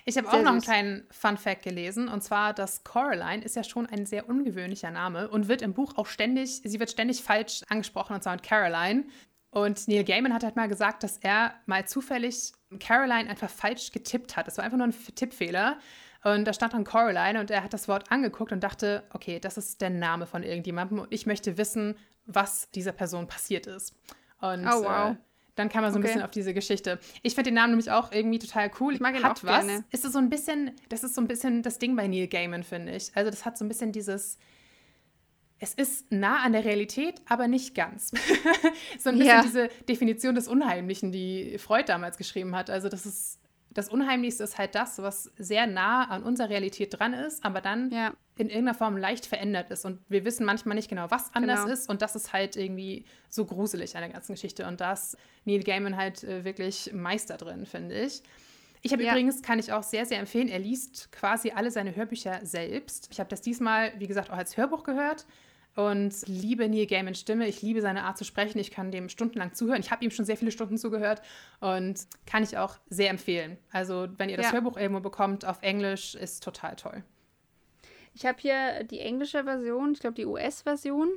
Ich habe auch noch einen kleinen Fun-Fact gelesen, und zwar, dass Coraline ist ja schon ein sehr ungewöhnlicher Name und wird im Buch auch ständig, sie wird ständig falsch angesprochen, und zwar mit Caroline. Und Neil Gaiman hat halt mal gesagt, dass er mal zufällig Caroline einfach falsch getippt hat. Das war einfach nur ein Tippfehler. Und da stand dann Coraline und er hat das Wort angeguckt und dachte, okay, das ist der Name von irgendjemandem und ich möchte wissen, was dieser Person passiert ist. Und Oh, wow. äh, dann kam er so ein Okay. bisschen auf diese Geschichte. Ich finde den Namen nämlich auch irgendwie total cool. Ich mag ihn hat auch was. gerne. Ist es so ein bisschen, das ist so ein bisschen das Ding bei Neil Gaiman, finde ich. Also das hat so ein bisschen dieses, es ist nah an der Realität, aber nicht ganz. (laughs) so ein bisschen Ja. diese Definition des Unheimlichen, die Freud damals geschrieben hat. Also das ist das Unheimlichste ist halt das, was sehr nah an unserer Realität dran ist, aber dann Ja. in irgendeiner Form leicht verändert ist. Und wir wissen manchmal nicht genau, was anders Genau. ist. Und das ist halt irgendwie so gruselig an der ganzen Geschichte. Und da ist Neil Gaiman halt äh, wirklich Meister drin, finde ich. Ich habe Ja. übrigens, kann ich auch sehr, sehr empfehlen, er liest quasi alle seine Hörbücher selbst. Ich habe das diesmal, wie gesagt, auch als Hörbuch gehört und liebe Neil Gaimans Stimme. Ich liebe seine Art zu sprechen. Ich kann dem stundenlang zuhören. Ich habe ihm schon sehr viele Stunden zugehört und kann ich auch sehr empfehlen. Also, wenn ihr das Ja. Hörbuch irgendwo bekommt auf Englisch, ist total toll. Ich habe hier die englische Version, ich glaube die US-Version,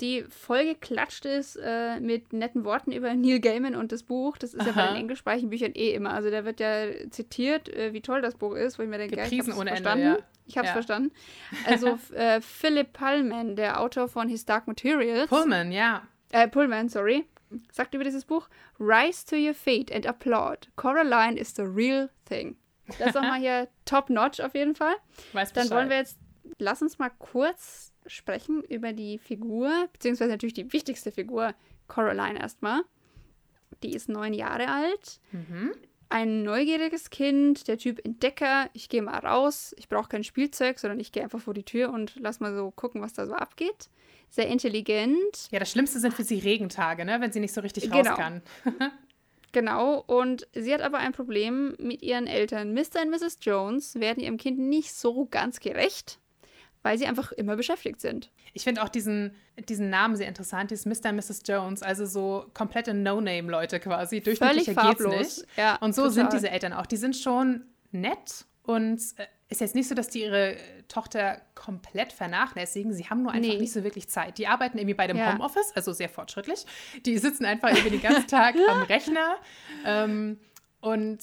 die voll geklatscht ist äh, mit netten Worten über Neil Gaiman und das Buch. Das ist ja bei Aha. den englischsprachigen Büchern eh immer. Also da wird ja zitiert, äh, wie toll das Buch ist, wo ich mir denke, ja, ich Gepriesen hab's ohne Ende, verstanden. ja. Ich habe es Ja. verstanden. Also (laughs) äh, Philip Pullman, der Autor von His Dark Materials, Pullman, ja. äh, Pullman, sorry, sagt über dieses Buch, Rise to your feet and applaud. Coraline is the real thing. Das ist nochmal (laughs) hier top notch auf jeden Fall. Weiß Dann Bescheid. wollen wir jetzt, lass uns mal kurz sprechen über die Figur, beziehungsweise natürlich die wichtigste Figur, Coraline erstmal. Die ist neun Jahre alt. Mhm. Ein neugieriges Kind, der Typ Entdecker. Ich gehe mal raus, ich brauche kein Spielzeug, sondern ich gehe einfach vor die Tür und lass mal so gucken, was da so abgeht. Sehr intelligent, Ja, das Schlimmste sind für sie Regentage, ne? wenn sie nicht so richtig Genau. raus kann. (laughs) genau. Und sie hat aber ein Problem mit ihren Eltern. Mr. und Mrs. Jones werden ihrem Kind nicht so ganz gerecht, weil sie einfach immer beschäftigt sind. Ich finde auch diesen, diesen Namen sehr interessant, dieses Mr. und Mrs. Jones, also so komplette No-Name-Leute quasi. Durchschnittlicher geht's farblos. nicht. Ja, und so total. sind diese Eltern auch. Die sind schon nett und äh, ist jetzt nicht so, dass die ihre Tochter komplett vernachlässigen. Sie haben nur einfach Nee. nicht so wirklich Zeit. Die arbeiten irgendwie bei dem Ja. Homeoffice, also sehr fortschrittlich. Die sitzen einfach irgendwie den ganzen Tag am (laughs) Rechner ähm, und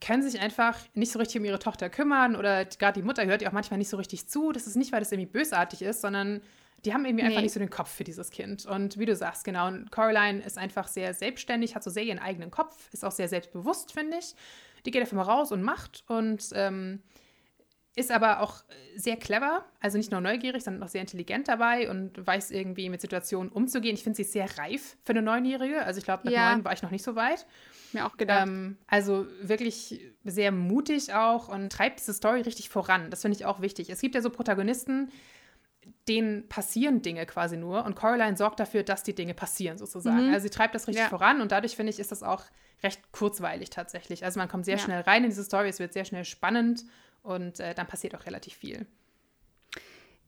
können sich einfach nicht so richtig um ihre Tochter kümmern oder gerade die Mutter hört ihr auch manchmal nicht so richtig zu. Das ist nicht, weil das irgendwie bösartig ist, sondern die haben irgendwie einfach Nee. nicht so den Kopf für dieses Kind. Und wie du sagst, genau, und Coraline ist einfach sehr selbstständig, hat so sehr ihren eigenen Kopf, ist auch sehr selbstbewusst, finde ich. Die geht einfach mal raus und macht und ähm, ist aber auch sehr clever, also nicht nur neugierig, sondern auch sehr intelligent dabei und weiß irgendwie mit Situationen umzugehen. Ich finde sie sehr reif für eine Neunjährige. Also ich glaube, mit Ja. neun war ich noch nicht so weit. Mir auch gedacht. Ähm, also wirklich sehr mutig auch und treibt diese Story richtig voran. Das finde ich auch wichtig. Es gibt ja so Protagonisten, denen passieren Dinge quasi nur und Coraline sorgt dafür, dass die Dinge passieren sozusagen. Mhm. Also sie treibt das richtig Ja. voran und dadurch finde ich, ist das auch recht kurzweilig tatsächlich. Also man kommt sehr Ja. schnell rein in diese Story, es wird sehr schnell spannend und äh, dann passiert auch relativ viel.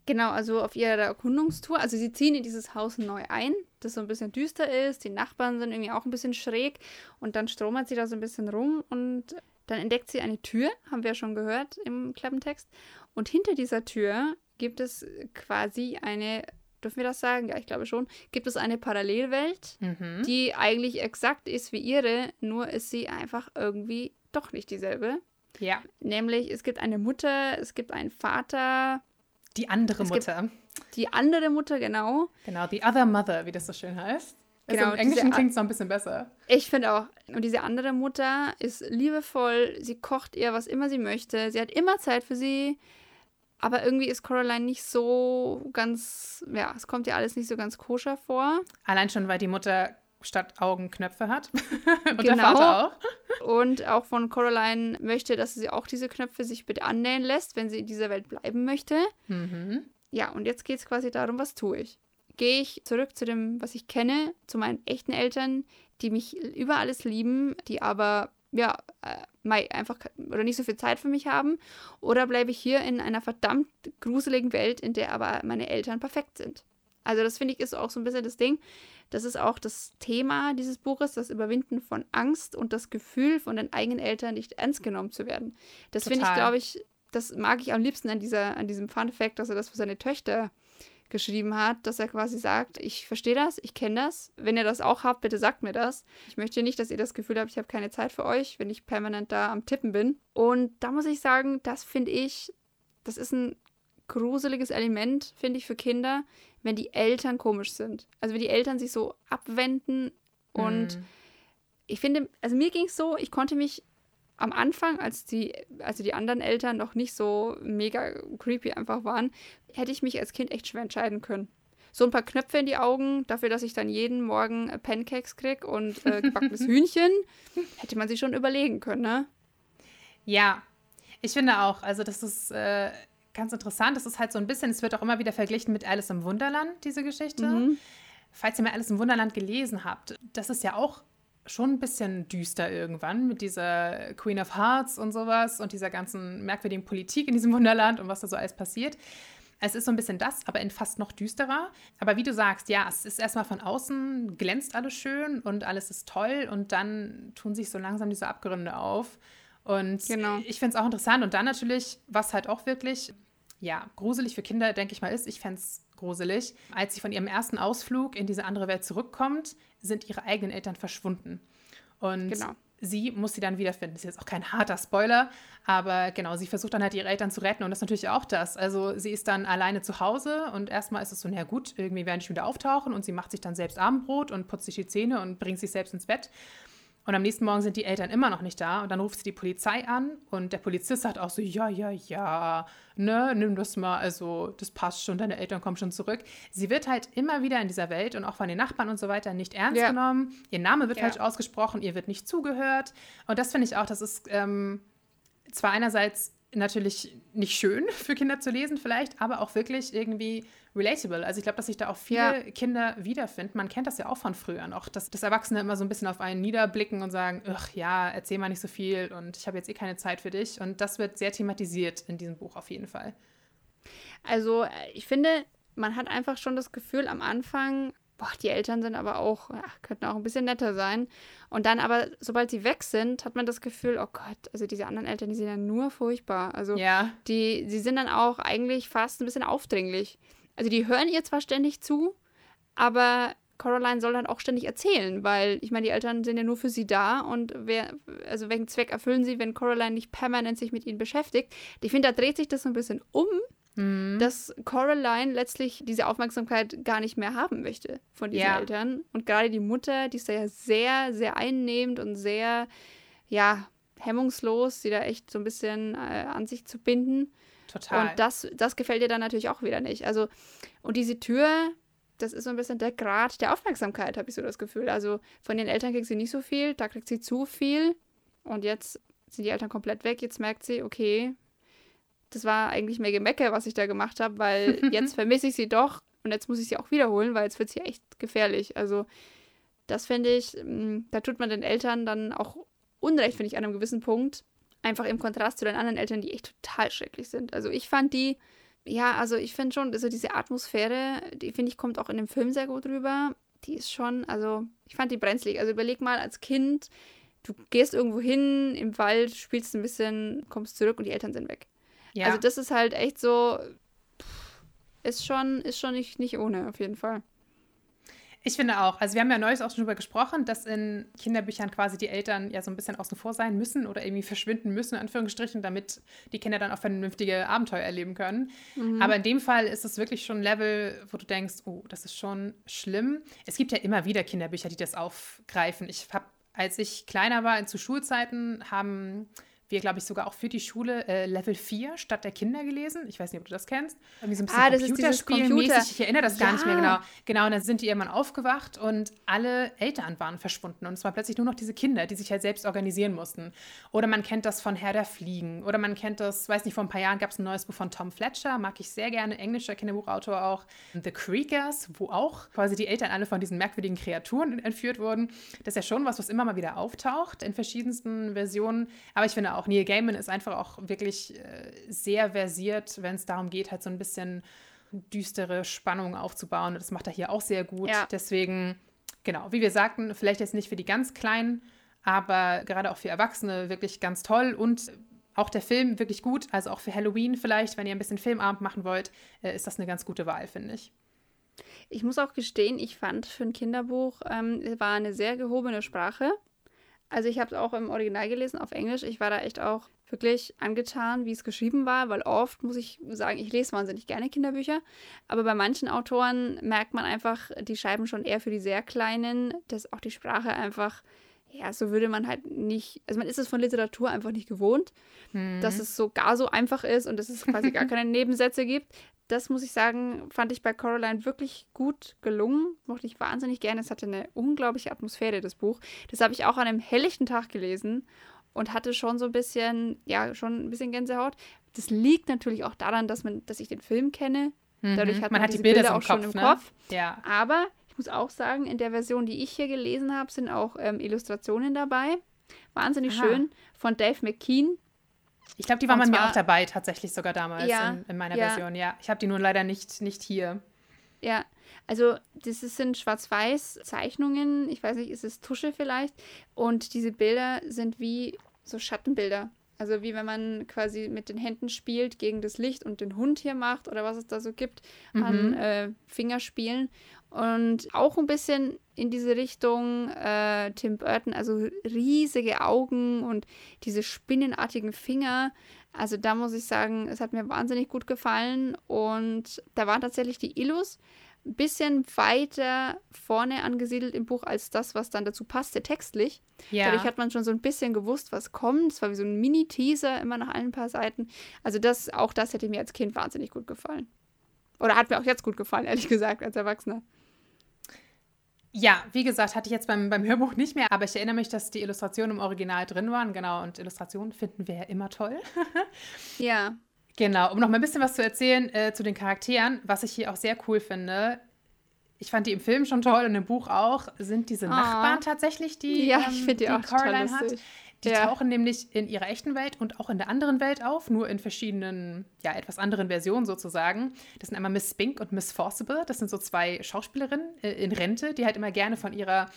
Genau, also auf ihrer Erkundungstour. Also sie ziehen in dieses Haus neu ein, das so ein bisschen düster ist. Die Nachbarn sind irgendwie auch ein bisschen schräg. Und dann stromert sie da so ein bisschen rum und dann entdeckt sie eine Tür, haben wir ja schon gehört im Klappentext. Und hinter dieser Tür gibt es quasi eine, dürfen wir das sagen? Ja, ich glaube schon. Gibt es eine Parallelwelt, Mhm. die eigentlich exakt ist wie ihre, nur ist sie einfach irgendwie doch nicht dieselbe. Ja, Nämlich, es gibt eine Mutter, es gibt einen Vater, die andere Es Mutter. die andere Mutter, genau. Genau, the other mother, wie das so schön heißt. Also Genau, Im Englischen klingt es noch ein bisschen besser. Ich finde auch. Und diese andere Mutter ist liebevoll, sie kocht ihr, was immer sie möchte. Sie hat immer Zeit für sie. Aber irgendwie ist Coraline nicht so ganz, ja, es kommt ihr alles nicht so ganz koscher vor. Allein schon, weil die Mutter statt Augen Knöpfe hat. (laughs) Und der Genau. Vater auch. Und auch von Coraline möchte, dass sie auch diese Knöpfe sich bitte annähen lässt, wenn sie in dieser Welt bleiben möchte. Mhm. Ja, und jetzt geht es quasi darum, was tue ich? Gehe ich zurück zu dem, was ich kenne, zu meinen echten Eltern, die mich über alles lieben, die aber ja äh, einfach oder nicht so viel Zeit für mich haben, oder bleibe ich hier in einer verdammt gruseligen Welt, in der aber meine Eltern perfekt sind? Also das finde ich ist auch so ein bisschen das Ding. Das ist auch das Thema dieses Buches, das Überwinden von Angst und das Gefühl, von den eigenen Eltern nicht ernst genommen zu werden. Das finde ich, glaube ich, das mag ich am liebsten an, dieser, an diesem Fun Fact, dass er das für seine Töchter geschrieben hat, dass er quasi sagt, ich verstehe das, ich kenne das. Wenn ihr das auch habt, bitte sagt mir das. Ich möchte nicht, dass ihr das Gefühl habt, ich habe keine Zeit für euch, wenn ich permanent da am Tippen bin. Und da muss ich sagen, das finde ich, das ist ein gruseliges Element, finde ich, für Kinder, wenn die Eltern komisch sind. Also wenn die Eltern sich so abwenden und Mhm. ich finde, also mir ging es so, ich konnte mich am Anfang, als die, also die anderen Eltern noch nicht so mega creepy einfach waren, hätte ich mich als Kind echt schwer entscheiden können. So ein paar Knöpfe in die Augen, dafür, dass ich dann jeden Morgen äh, Pancakes krieg und äh, gebackenes (laughs) Hühnchen, hätte man sich schon überlegen können, ne? Ja, ich finde auch, also das ist äh, ganz interessant. Das ist halt so ein bisschen, es wird auch immer wieder verglichen mit Alice im Wunderland, diese Geschichte. Mhm. Falls ihr mal Alice im Wunderland gelesen habt, das ist ja auch schon ein bisschen düster irgendwann mit dieser Queen of Hearts und sowas und dieser ganzen merkwürdigen Politik in diesem Wunderland und was da so alles passiert. Es ist so ein bisschen das, aber in fast noch düsterer. Aber wie du sagst, ja, es ist erstmal von außen, glänzt alles schön und alles ist toll und dann tun sich so langsam diese Abgründe auf. Und genau. ich finde es auch interessant. Und dann natürlich, was halt auch wirklich, ja, gruselig für Kinder, denke ich mal, ist, ich fände es gruselig, als sie von ihrem ersten Ausflug in diese andere Welt zurückkommt, sind ihre eigenen Eltern verschwunden. Und genau. sie muss sie dann wiederfinden. Das ist jetzt auch kein harter Spoiler, aber genau, sie versucht dann halt ihre Eltern zu retten und das ist natürlich auch das. Also sie ist dann alleine zu Hause und erstmal ist es so, na gut, irgendwie werden die wieder auftauchen und sie macht sich dann selbst Abendbrot und putzt sich die Zähne und bringt sich selbst ins Bett. Und am nächsten Morgen sind die Eltern immer noch nicht da. Und dann ruft sie die Polizei an und der Polizist sagt auch so, ja, ja, ja, ne, nimm das mal, also das passt schon, deine Eltern kommen schon zurück. Sie wird halt immer wieder in dieser Welt und auch von den Nachbarn und so weiter nicht ernst ja. genommen. Ihr Name wird ja. falsch ausgesprochen, ihr wird nicht zugehört. Und das finde ich auch, das ist ähm, zwar einerseits natürlich nicht schön (laughs) für Kinder zu lesen vielleicht, aber auch wirklich irgendwie relatable. Also ich glaube, dass sich da auch viele ja. Kinder wiederfinden. Man kennt das ja auch von früher noch, dass, dass Erwachsene immer so ein bisschen auf einen niederblicken und sagen, ach ja, erzähl mal nicht so viel und ich habe jetzt eh keine Zeit für dich. Und das wird sehr thematisiert in diesem Buch auf jeden Fall. Also äh, ich finde, man hat einfach schon das Gefühl am Anfang, boah, die Eltern sind aber auch, ja, könnten auch ein bisschen netter sein. Und dann aber, sobald sie weg sind, hat man das Gefühl, oh Gott, also diese anderen Eltern, die sind ja nur furchtbar. Also ja. die, die sind dann auch eigentlich fast ein bisschen aufdringlich. Also die hören ihr zwar ständig zu, aber Coraline soll dann auch ständig erzählen, weil ich meine, die Eltern sind ja nur für sie da und wer, also welchen Zweck erfüllen sie, wenn Coraline nicht permanent sich mit ihnen beschäftigt? Ich finde, da dreht sich das so ein bisschen um, mhm. dass Coraline letztlich diese Aufmerksamkeit gar nicht mehr haben möchte von diesen ja. Eltern. Und gerade die Mutter, die ist da ja sehr, sehr einnehmend und sehr, ja, hemmungslos, sie da echt so ein bisschen äh, an sich zu binden. Total. Und das, das gefällt ihr dann natürlich auch wieder nicht. Also, und diese Tür, das ist so ein bisschen der Grad der Aufmerksamkeit, habe ich so das Gefühl. Also von den Eltern kriegt sie nicht so viel, da kriegt sie zu viel. Und jetzt sind die Eltern komplett weg. Jetzt merkt sie, okay, das war eigentlich mehr Gemecke, was ich da gemacht habe, weil (laughs) jetzt vermisse ich sie doch und jetzt muss ich sie auch wiederholen, weil jetzt wird sie echt gefährlich. Also das finde ich, mm, da tut man den Eltern dann auch Unrecht, finde ich, an einem gewissen Punkt, Einfach im Kontrast zu den anderen Eltern, die echt total schrecklich sind. Also ich fand die, ja, also ich finde schon, also diese Atmosphäre, die finde ich, kommt auch in dem Film sehr gut rüber. Die ist schon, also ich fand die brenzlig. Also überleg mal als Kind, du gehst irgendwo hin im Wald, spielst ein bisschen, kommst zurück und die Eltern sind weg. Ja. Also das ist halt echt so, ist schon, ist schon nicht, nicht ohne, auf jeden Fall. Ich finde auch. Also wir haben ja neulich auch schon darüber gesprochen, dass in Kinderbüchern quasi die Eltern ja so ein bisschen außen vor sein müssen oder irgendwie verschwinden müssen, in Anführungsstrichen, damit die Kinder dann auch vernünftige Abenteuer erleben können. Mhm. Aber in dem Fall ist es wirklich schon ein Level, wo du denkst, oh, das ist schon schlimm. Es gibt ja immer wieder Kinderbücher, die das aufgreifen. Ich habe, als ich kleiner war, zu Schulzeiten, haben wir, glaube ich, sogar auch für die Schule äh, Level 4 statt der Kinder gelesen. Ich weiß nicht, ob du das kennst. Irgendwie so ein bisschen ah, Computerspielmäßig. Ich erinnere das ja. gar nicht mehr genau. Genau, und dann sind die irgendwann aufgewacht und alle Eltern waren verschwunden. Und es war plötzlich nur noch diese Kinder, die sich halt selbst organisieren mussten. Oder man kennt das von Herr der Fliegen. Oder man kennt das, weiß nicht, vor ein paar Jahren gab es ein neues Buch von Tom Fletcher, mag ich sehr gerne, englischer Kinderbuchautor auch. The Creekers, wo auch quasi die Eltern alle von diesen merkwürdigen Kreaturen (laughs) entführt wurden. Das ist ja schon was, was immer mal wieder auftaucht in verschiedensten Versionen. Aber ich finde auch, auch Neil Gaiman ist einfach auch wirklich äh, sehr versiert, wenn es darum geht, halt so ein bisschen düstere Spannung aufzubauen. Das macht er hier auch sehr gut. Ja. Deswegen, genau, wie wir sagten, vielleicht jetzt nicht für die ganz Kleinen, aber gerade auch für Erwachsene wirklich ganz toll und auch der Film wirklich gut. Also auch für Halloween vielleicht, wenn ihr ein bisschen Filmabend machen wollt, äh, ist das eine ganz gute Wahl, finde ich. Ich muss auch gestehen, ich fand für ein Kinderbuch ähm, war eine sehr gehobene Sprache. Also ich habe es auch im Original gelesen, auf Englisch. Ich war da echt auch wirklich angetan, wie es geschrieben war, weil oft, muss ich sagen, ich lese wahnsinnig gerne Kinderbücher, aber bei manchen Autoren merkt man einfach, die schreiben schon eher für die sehr Kleinen, dass auch die Sprache einfach, ja, so würde man halt nicht, also man ist es von Literatur einfach nicht gewohnt, mhm. dass es so gar so einfach ist und dass es quasi gar (laughs) keine Nebensätze gibt das muss ich sagen, fand ich bei Coraline wirklich gut gelungen. Mochte ich wahnsinnig gerne. Es hatte eine unglaubliche Atmosphäre, das Buch. Das habe ich auch an einem helllichten Tag gelesen. und hatte schon so ein bisschen, ja, schon ein bisschen Gänsehaut. Das liegt natürlich auch daran, dass man, dass ich den Film kenne. Dadurch Mhm. hat man, man, hat die Bilder, Bilder auch schon Kopf, im ne? Kopf. Ja. Aber ich muss auch sagen, in der Version, die ich hier gelesen habe, sind auch ähm, Illustrationen dabei. Wahnsinnig Aha. schön. Von Dave McKean. Ich glaube, die waren bei mir auch dabei, tatsächlich sogar damals Ja, in, in meiner ja. Version. Ja, ich habe die nun leider nicht, nicht hier. Ja, also das sind Schwarz-Weiß-Zeichnungen. Ich weiß nicht, ist es Tusche vielleicht? Und diese Bilder sind wie so Schattenbilder. Also wie wenn man quasi mit den Händen spielt gegen das Licht und den Hund hier macht oder was es da so gibt an Mhm. äh, Fingerspielen. Und auch ein bisschen in diese Richtung äh, Tim Burton, also riesige Augen und diese spinnenartigen Finger. Also da muss ich sagen, es hat mir wahnsinnig gut gefallen. Und da waren tatsächlich die Illus ein bisschen weiter vorne angesiedelt im Buch als das, was dann dazu passte textlich. Ja. Dadurch hat man schon so ein bisschen gewusst, was kommt. Es war wie so ein Mini-Teaser immer nach ein paar Seiten. Also das, auch das hätte mir als Kind wahnsinnig gut gefallen. Oder hat mir auch jetzt gut gefallen, ehrlich gesagt, als Erwachsener. Ja, wie gesagt, hatte ich jetzt beim, beim Hörbuch nicht mehr, aber ich erinnere mich, dass die Illustrationen im Original drin waren. Genau, und Illustrationen finden wir ja immer toll. (laughs) Ja. Genau, um noch mal ein bisschen was zu erzählen äh, zu den Charakteren, was ich hier auch sehr cool finde. Ich fand die im Film schon toll und im Buch auch, sind diese Ah. Nachbarn tatsächlich, die, Ja, ähm, ich finde die auch Caroline hat. Die Ja. tauchen nämlich in ihrer echten Welt und auch in der anderen Welt auf, nur in verschiedenen, ja, etwas anderen Versionen sozusagen. Das sind einmal Miss Spink und Miss Forcible. Das sind so zwei Schauspielerinnen äh, in Rente, die halt immer gerne von ihrer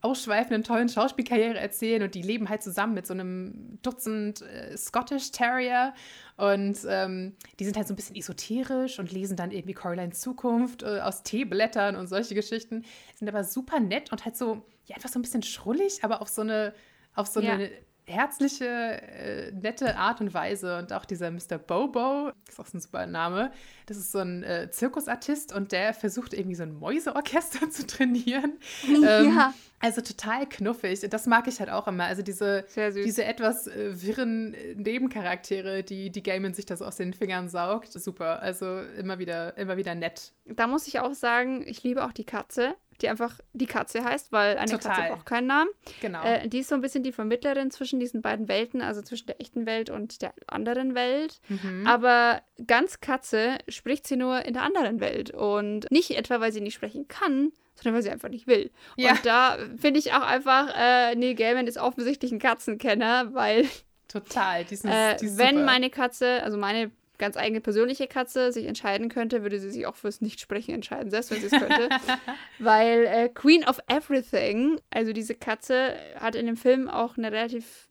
ausschweifenden, tollen Schauspielkarriere erzählen und die leben halt zusammen mit so einem Dutzend äh, Scottish Terrier und ähm, die sind halt so ein bisschen esoterisch und lesen dann irgendwie Coralines Zukunft äh, aus Teeblättern und solche Geschichten, sind aber super nett und halt so, ja, etwas so ein bisschen schrullig, aber auf so eine, auf so Ja. eine herzliche, äh, nette Art und Weise. Und auch dieser Mr. Bobo, ist auch so ein super Name, das ist so ein äh, Zirkusartist und der versucht irgendwie so ein Mäuseorchester (laughs) zu trainieren. Ähm, ja. Also total knuffig. Das mag ich halt auch immer. Also diese, diese etwas äh, wirren äh, Nebencharaktere, die, die Gaiman sich das aus den Fingern saugt. Super. Also immer wieder, immer wieder nett. Da muss ich auch sagen, ich liebe auch die Katze, die einfach die Katze heißt, weil eine Total. Katze braucht keinen Namen. Genau. Äh, die ist so ein bisschen die Vermittlerin zwischen diesen beiden Welten, also zwischen der echten Welt und der anderen Welt. Mhm. Aber ganz Katze spricht sie nur in der anderen Welt. Und nicht etwa, weil sie nicht sprechen kann, sondern weil sie einfach nicht will. Ja. Und da finde ich auch einfach, äh, Neil Gaiman ist offensichtlich ein Katzenkenner, weil Total. Die sind, äh, die wenn meine Katze, also meine ganz eigene persönliche Katze, sich entscheiden könnte, würde sie sich auch fürs Nichtsprechen entscheiden, selbst wenn sie es könnte. (laughs) Weil äh, Queen of Everything, also diese Katze, hat in dem Film auch eine relativ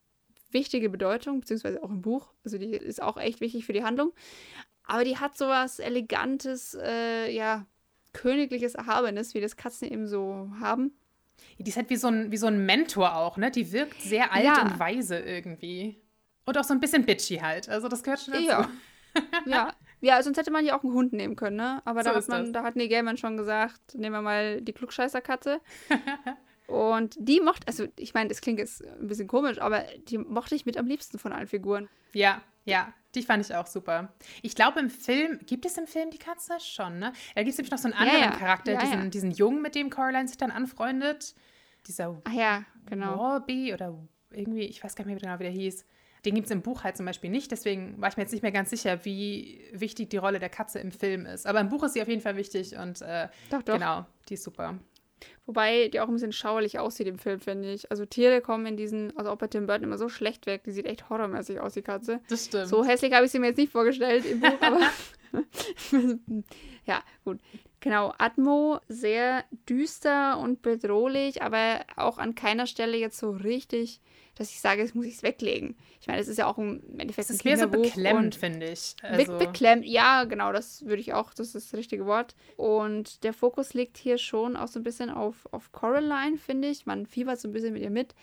wichtige Bedeutung, beziehungsweise auch im Buch. Also die ist auch echt wichtig für die Handlung. Aber die hat sowas Elegantes, äh, ja, königliches Erhabenes, wie das Katzen eben so haben. Die ist halt wie so, ein, wie so ein Mentor auch, ne? Die wirkt sehr alt Ja. und weise irgendwie. Und auch so ein bisschen bitchy halt. Also das gehört schon dazu. Ja. Ja. Ja, sonst hätte man ja auch einen Hund nehmen können, ne? Aber So da hat man, das. da hat Neil Gaiman schon gesagt, nehmen wir mal die Klugscheißerkatze. Und die mochte, also ich meine, das klingt jetzt ein bisschen komisch, aber die mochte ich mit am liebsten von allen Figuren. Ja, ja, die fand ich auch super. Ich glaube, im Film, gibt es im Film die Katze schon, ne? Da gibt es nämlich noch so einen Ja, anderen ja. Charakter, Ja, diesen, ja. diesen Jungen, mit dem Caroline sich dann anfreundet. Dieser Ach ja, genau. Warby oder irgendwie, ich weiß gar nicht mehr genau, wie der hieß. Den gibt es im Buch halt zum Beispiel nicht, deswegen war ich mir jetzt nicht mehr ganz sicher, wie wichtig die Rolle der Katze im Film ist. Aber im Buch ist sie auf jeden Fall wichtig und äh, Doch, doch. genau, die ist super. Wobei die auch ein bisschen schauerlich aussieht im Film, finde ich. Also Tiere kommen in diesen, also auch bei Tim Burton immer so schlecht weg. Die sieht echt horrormäßig aus, die Katze. Das stimmt. So hässlich habe ich sie mir jetzt nicht vorgestellt im Buch, aber (laughs) ja, gut. Genau, Atmo sehr düster und bedrohlich, aber auch an keiner Stelle jetzt so richtig, dass ich sage, jetzt muss ich es weglegen. Ich meine, es ist ja auch im Endeffekt Es ein ist mehr so Kinderbuch beklemmend, finde ich. Be Also, beklemmt, ja, genau, das würde ich auch, das ist das richtige Wort. Und der Fokus liegt hier schon auch so ein bisschen auf, auf Coraline, finde ich. Man fiebert so ein bisschen mit ihr mit.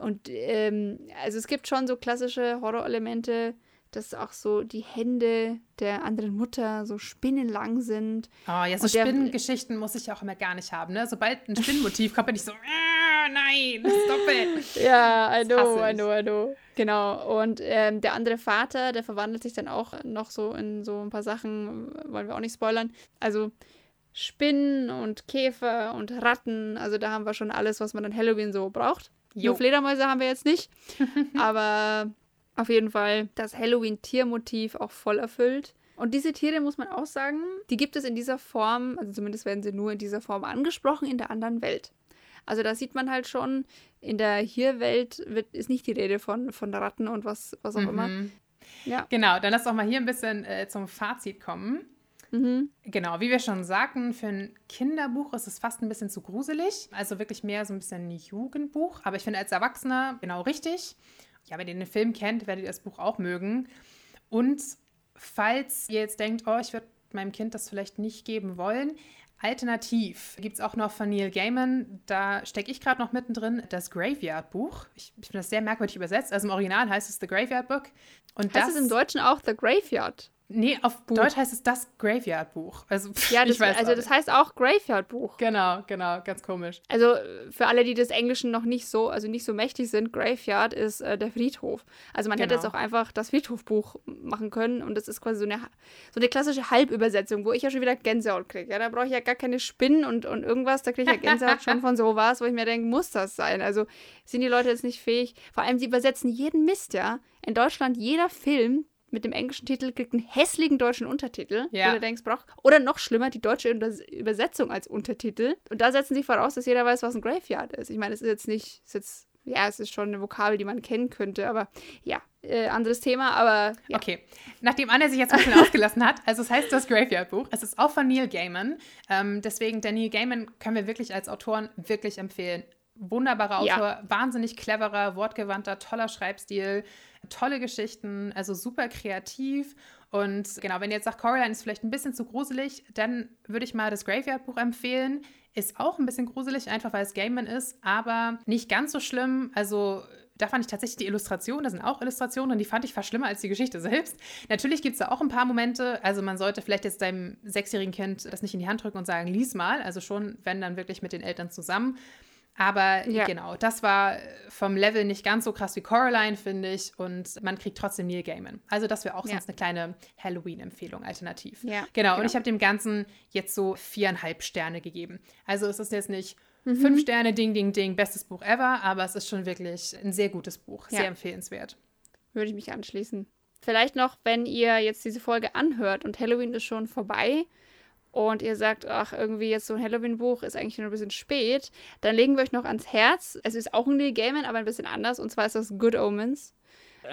Und ähm, also es gibt schon so klassische Horrorelemente, dass auch so die Hände der anderen Mutter so spinnenlang sind. oh, ja, so und Spinnengeschichten muss ich auch immer gar nicht haben. Ne? Sobald ein Spinnenmotiv kommt, bin ich so, "Ah, nein, stop it. (laughs) Ja, I know, I know, I know. Genau. Und ähm, der andere Vater, der verwandelt sich dann auch noch so in so ein paar Sachen, wollen wir auch nicht spoilern. Also Spinnen und Käfer und Ratten, also da haben wir schon alles, was man an Halloween so braucht. Jo. Nur Fledermäuse haben wir jetzt nicht. (laughs) aber auf jeden Fall das Halloween-Tiermotiv auch voll erfüllt. Und diese Tiere, muss man auch sagen, die gibt es in dieser Form, also zumindest werden sie nur in dieser Form angesprochen, in der anderen Welt. Also da sieht man halt schon, in der Hier-Welt ist nicht die Rede von, von Ratten und was, was auch mhm. immer. Ja. Genau, dann lass doch mal hier ein bisschen äh, zum Fazit kommen. Mhm. Genau, wie wir schon sagten, für ein Kinderbuch ist es fast ein bisschen zu gruselig. Also wirklich mehr so ein bisschen ein Jugendbuch. Aber ich finde als Erwachsener genau richtig. Ja, wenn ihr den Film kennt, werdet ihr das Buch auch mögen. Und falls ihr jetzt denkt, oh, ich würde meinem Kind das vielleicht nicht geben wollen, Alternativ gibt es auch noch von Neil Gaiman, da stecke ich gerade noch mittendrin, das Graveyard-Buch. Ich, ich finde das sehr merkwürdig übersetzt. Also im Original heißt es The Graveyard Book. Und heißt das, es im Deutschen auch The Graveyard? Nee, auf Buch. Deutsch heißt es das Graveyard-Buch. Also, (laughs) ja, das, also das heißt auch Graveyard-Buch. Genau, genau, ganz komisch. Also für alle, die des Englischen noch nicht so, also nicht so mächtig sind, Graveyard ist äh, der Friedhof. Also man genau. hätte jetzt auch einfach das Friedhofbuch machen können und das ist quasi so eine, so eine klassische Halbübersetzung, wo ich ja schon wieder Gänsehaut kriege. Ja, da brauche ich ja gar keine Spinnen und, und irgendwas, da kriege ich ja Gänsehaut schon von sowas, wo ich mir denke, muss das sein? Also sind die Leute jetzt nicht fähig? Vor allem, sie übersetzen jeden Mist, ja. In Deutschland jeder Film, mit dem englischen Titel kriegt einen hässlichen deutschen Untertitel, ja. du denkst, braucht. Oder noch schlimmer, die deutsche Übersetzung als Untertitel. Und da setzen sie voraus, dass jeder weiß, was ein Graveyard ist. Ich meine, es ist jetzt nicht, ist jetzt, ja, es ist schon eine Vokabel, die man kennen könnte, aber ja, äh, anderes Thema, aber. Ja. Okay. Nachdem Anne sich jetzt ein bisschen (laughs) ausgelassen hat, also es heißt das Graveyard-Buch, es ist auch von Neil Gaiman. Ähm, deswegen, der Neil Gaiman können wir wirklich als Autoren wirklich empfehlen. Wunderbarer Autor, ja. wahnsinnig cleverer, wortgewandter, toller Schreibstil tolle Geschichten, also super kreativ. Und genau, wenn ihr jetzt sagt, Coraline ist vielleicht ein bisschen zu gruselig, dann würde ich mal das Graveyard-Buch empfehlen. Ist auch ein bisschen gruselig, einfach weil es Gameman ist, aber nicht ganz so schlimm. Also da fand ich tatsächlich die Illustrationen, da sind auch Illustrationen und die fand ich fast schlimmer als die Geschichte selbst. Natürlich gibt es da auch ein paar Momente, also man sollte vielleicht jetzt deinem sechsjährigen Kind das nicht in die Hand drücken und sagen, lies mal, also schon, wenn dann wirklich mit den Eltern zusammen. Aber ja. genau, das war vom Level nicht ganz so krass wie Coraline, finde ich. Und man kriegt trotzdem Neil Gaiman. Also das wäre auch ja. sonst eine kleine Halloween-Empfehlung alternativ. Ja, genau, genau, und ich habe dem Ganzen jetzt so viereinhalb Sterne gegeben. Also es ist jetzt nicht mhm. fünf Sterne, Ding, Ding, Ding, bestes Buch ever, aber es ist schon wirklich ein sehr gutes Buch, sehr empfehlenswert. Würde ich mich anschließen. Vielleicht noch, wenn ihr jetzt diese Folge anhört und Halloween ist schon vorbei, und ihr sagt, ach, irgendwie jetzt so ein Halloween-Buch ist eigentlich nur ein bisschen spät, dann legen wir euch noch ans Herz. Es ist auch ein Neil Gaiman, aber ein bisschen anders. Und zwar ist das Good Omens.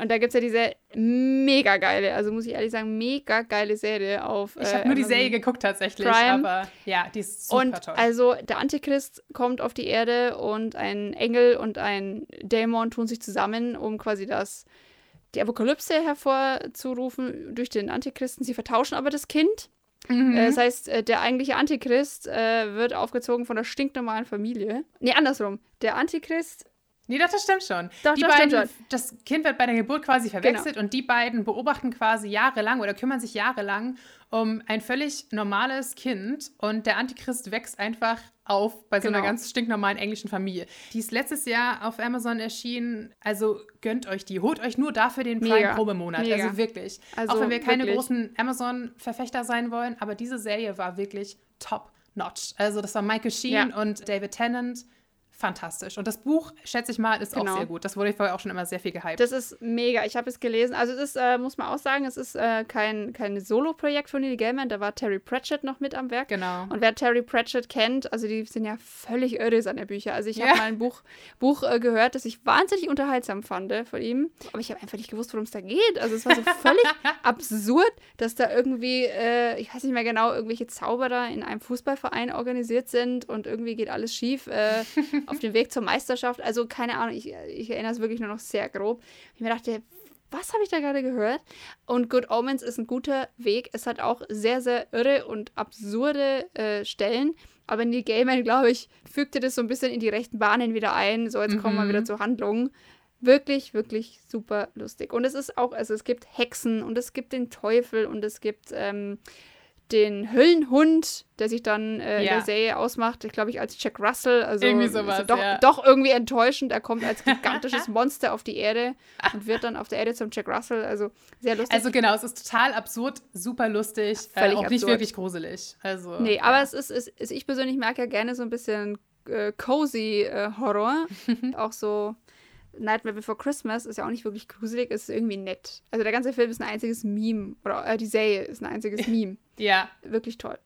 Und da gibt es ja diese mega geile, also muss ich ehrlich sagen, mega geile Serie auf. Ich habe äh, nur die Serie geguckt tatsächlich, Prime. aber ja, die ist super und toll. Also der Antichrist kommt auf die Erde und ein Engel und ein Dämon tun sich zusammen, um quasi das die Apokalypse hervorzurufen durch den Antichristen. Sie vertauschen aber das Kind Mhm. Äh, das heißt, äh, der eigentliche Antichrist äh, wird aufgezogen von der stinknormalen Familie. Nee, andersrum. Der Antichrist. Nee, das, stimmt schon. Doch, die das beiden, stimmt schon. Das Kind wird bei der Geburt quasi verwechselt genau. und die beiden beobachten quasi jahrelang oder kümmern sich jahrelang um ein völlig normales Kind und der Antichrist wächst einfach auf bei so genau. einer ganz stinknormalen englischen Familie. Die ist letztes Jahr auf Amazon erschienen. Also gönnt euch die. Holt euch nur dafür den Prime-Probemonat. Also wirklich. Also auch wenn wir keine wirklich. großen Amazon-Verfechter sein wollen, aber diese Serie war wirklich top notch. Also das war Michael Sheen ja. und David Tennant fantastisch. Und das Buch, schätze ich mal, ist genau. auch sehr gut. Das wurde vorher auch schon immer sehr viel gehypt. Das ist mega. Ich habe es gelesen. Also es ist, äh, muss man auch sagen, es ist äh, kein, kein Solo-Projekt von Neil Gaiman. Da war Terry Pratchett noch mit am Werk. Genau. Und wer Terry Pratchett kennt, also die sind ja völlig irre, seine Bücher. Also ich ja. habe mal ein Buch, Buch äh, gehört, das ich wahnsinnig unterhaltsam fand äh, von ihm. Aber ich habe einfach nicht gewusst, worum es da geht. Also es war so völlig (laughs) absurd, dass da irgendwie, äh, ich weiß nicht mehr genau, irgendwelche Zauberer in einem Fußballverein organisiert sind und irgendwie geht alles schief. (laughs) Äh, auf dem Weg zur Meisterschaft. Also keine Ahnung, ich, ich erinnere es wirklich nur noch sehr grob. Ich mir dachte, was habe ich da gerade gehört? Und Good Omens ist ein guter Weg. Es hat auch sehr, sehr irre und absurde äh, Stellen. Aber Neil Gaiman, glaube ich, fügte das so ein bisschen in die rechten Bahnen wieder ein. So, jetzt mhm. kommen wir wieder zur Handlung. Wirklich, wirklich super lustig. Und es ist auch, also es gibt Hexen und es gibt den Teufel und es gibt ähm, den Höllenhund, der sich dann äh, ja. in der Serie ausmacht, ich glaube ich als Jack Russell. Also irgendwie sowas, doch, ja. doch irgendwie enttäuschend. Er kommt als gigantisches (laughs) Monster auf die Erde und wird dann auf der Erde zum Jack Russell. Also sehr lustig. Also genau, es ist total absurd, super lustig, äh, auch absurd. nicht wirklich gruselig. Also, nee, ja. aber es ist, ist, ist, ich persönlich mag ja gerne so ein bisschen äh, cozy äh, Horror. (laughs) auch so Nightmare Before Christmas ist ja auch nicht wirklich gruselig, ist irgendwie nett. Also der ganze Film ist ein einziges Meme. Oder äh, die Serie ist ein einziges (laughs) Meme. Ja. Wirklich toll.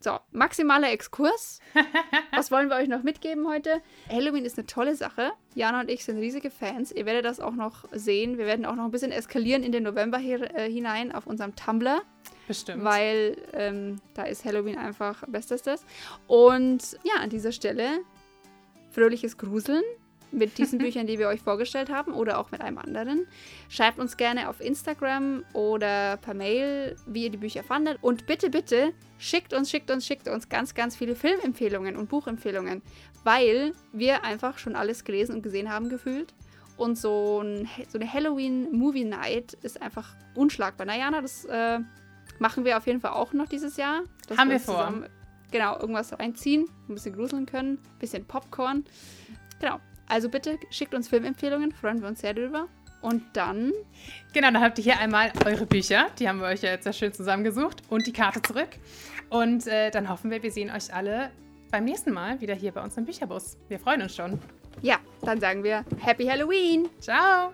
So, maximaler Exkurs. (laughs) Was wollen wir euch noch mitgeben heute? Halloween ist eine tolle Sache. Jana und ich sind riesige Fans. Ihr werdet das auch noch sehen. Wir werden auch noch ein bisschen eskalieren in den November hier, äh, hinein auf unserem Tumblr. Bestimmt. Weil ähm, da ist Halloween einfach bestestes. Und ja, an dieser Stelle fröhliches Gruseln mit diesen Büchern, die wir euch vorgestellt haben oder auch mit einem anderen. Schreibt uns gerne auf Instagram oder per Mail, wie ihr die Bücher fandet. Und bitte, bitte schickt uns, schickt uns, schickt uns ganz, ganz viele Filmempfehlungen und Buchempfehlungen, weil wir einfach schon alles gelesen und gesehen haben gefühlt. Und so, ein, so eine Halloween-Movie-Night ist einfach unschlagbar. Na, Jana, das äh, machen wir auf jeden Fall auch noch dieses Jahr. Haben wir vor. Zusammen, genau, irgendwas reinziehen, ein bisschen gruseln können, ein bisschen Popcorn. Genau. Also bitte schickt uns Filmempfehlungen, freuen wir uns sehr darüber. Und dann. Genau, dann habt ihr hier einmal eure Bücher. Die haben wir euch ja jetzt sehr schön zusammengesucht. Und die Karte zurück. Und äh, dann hoffen wir, wir sehen euch alle beim nächsten Mal wieder hier bei uns im Bücherbus. Wir freuen uns schon. Ja, dann sagen wir Happy Halloween. Ciao.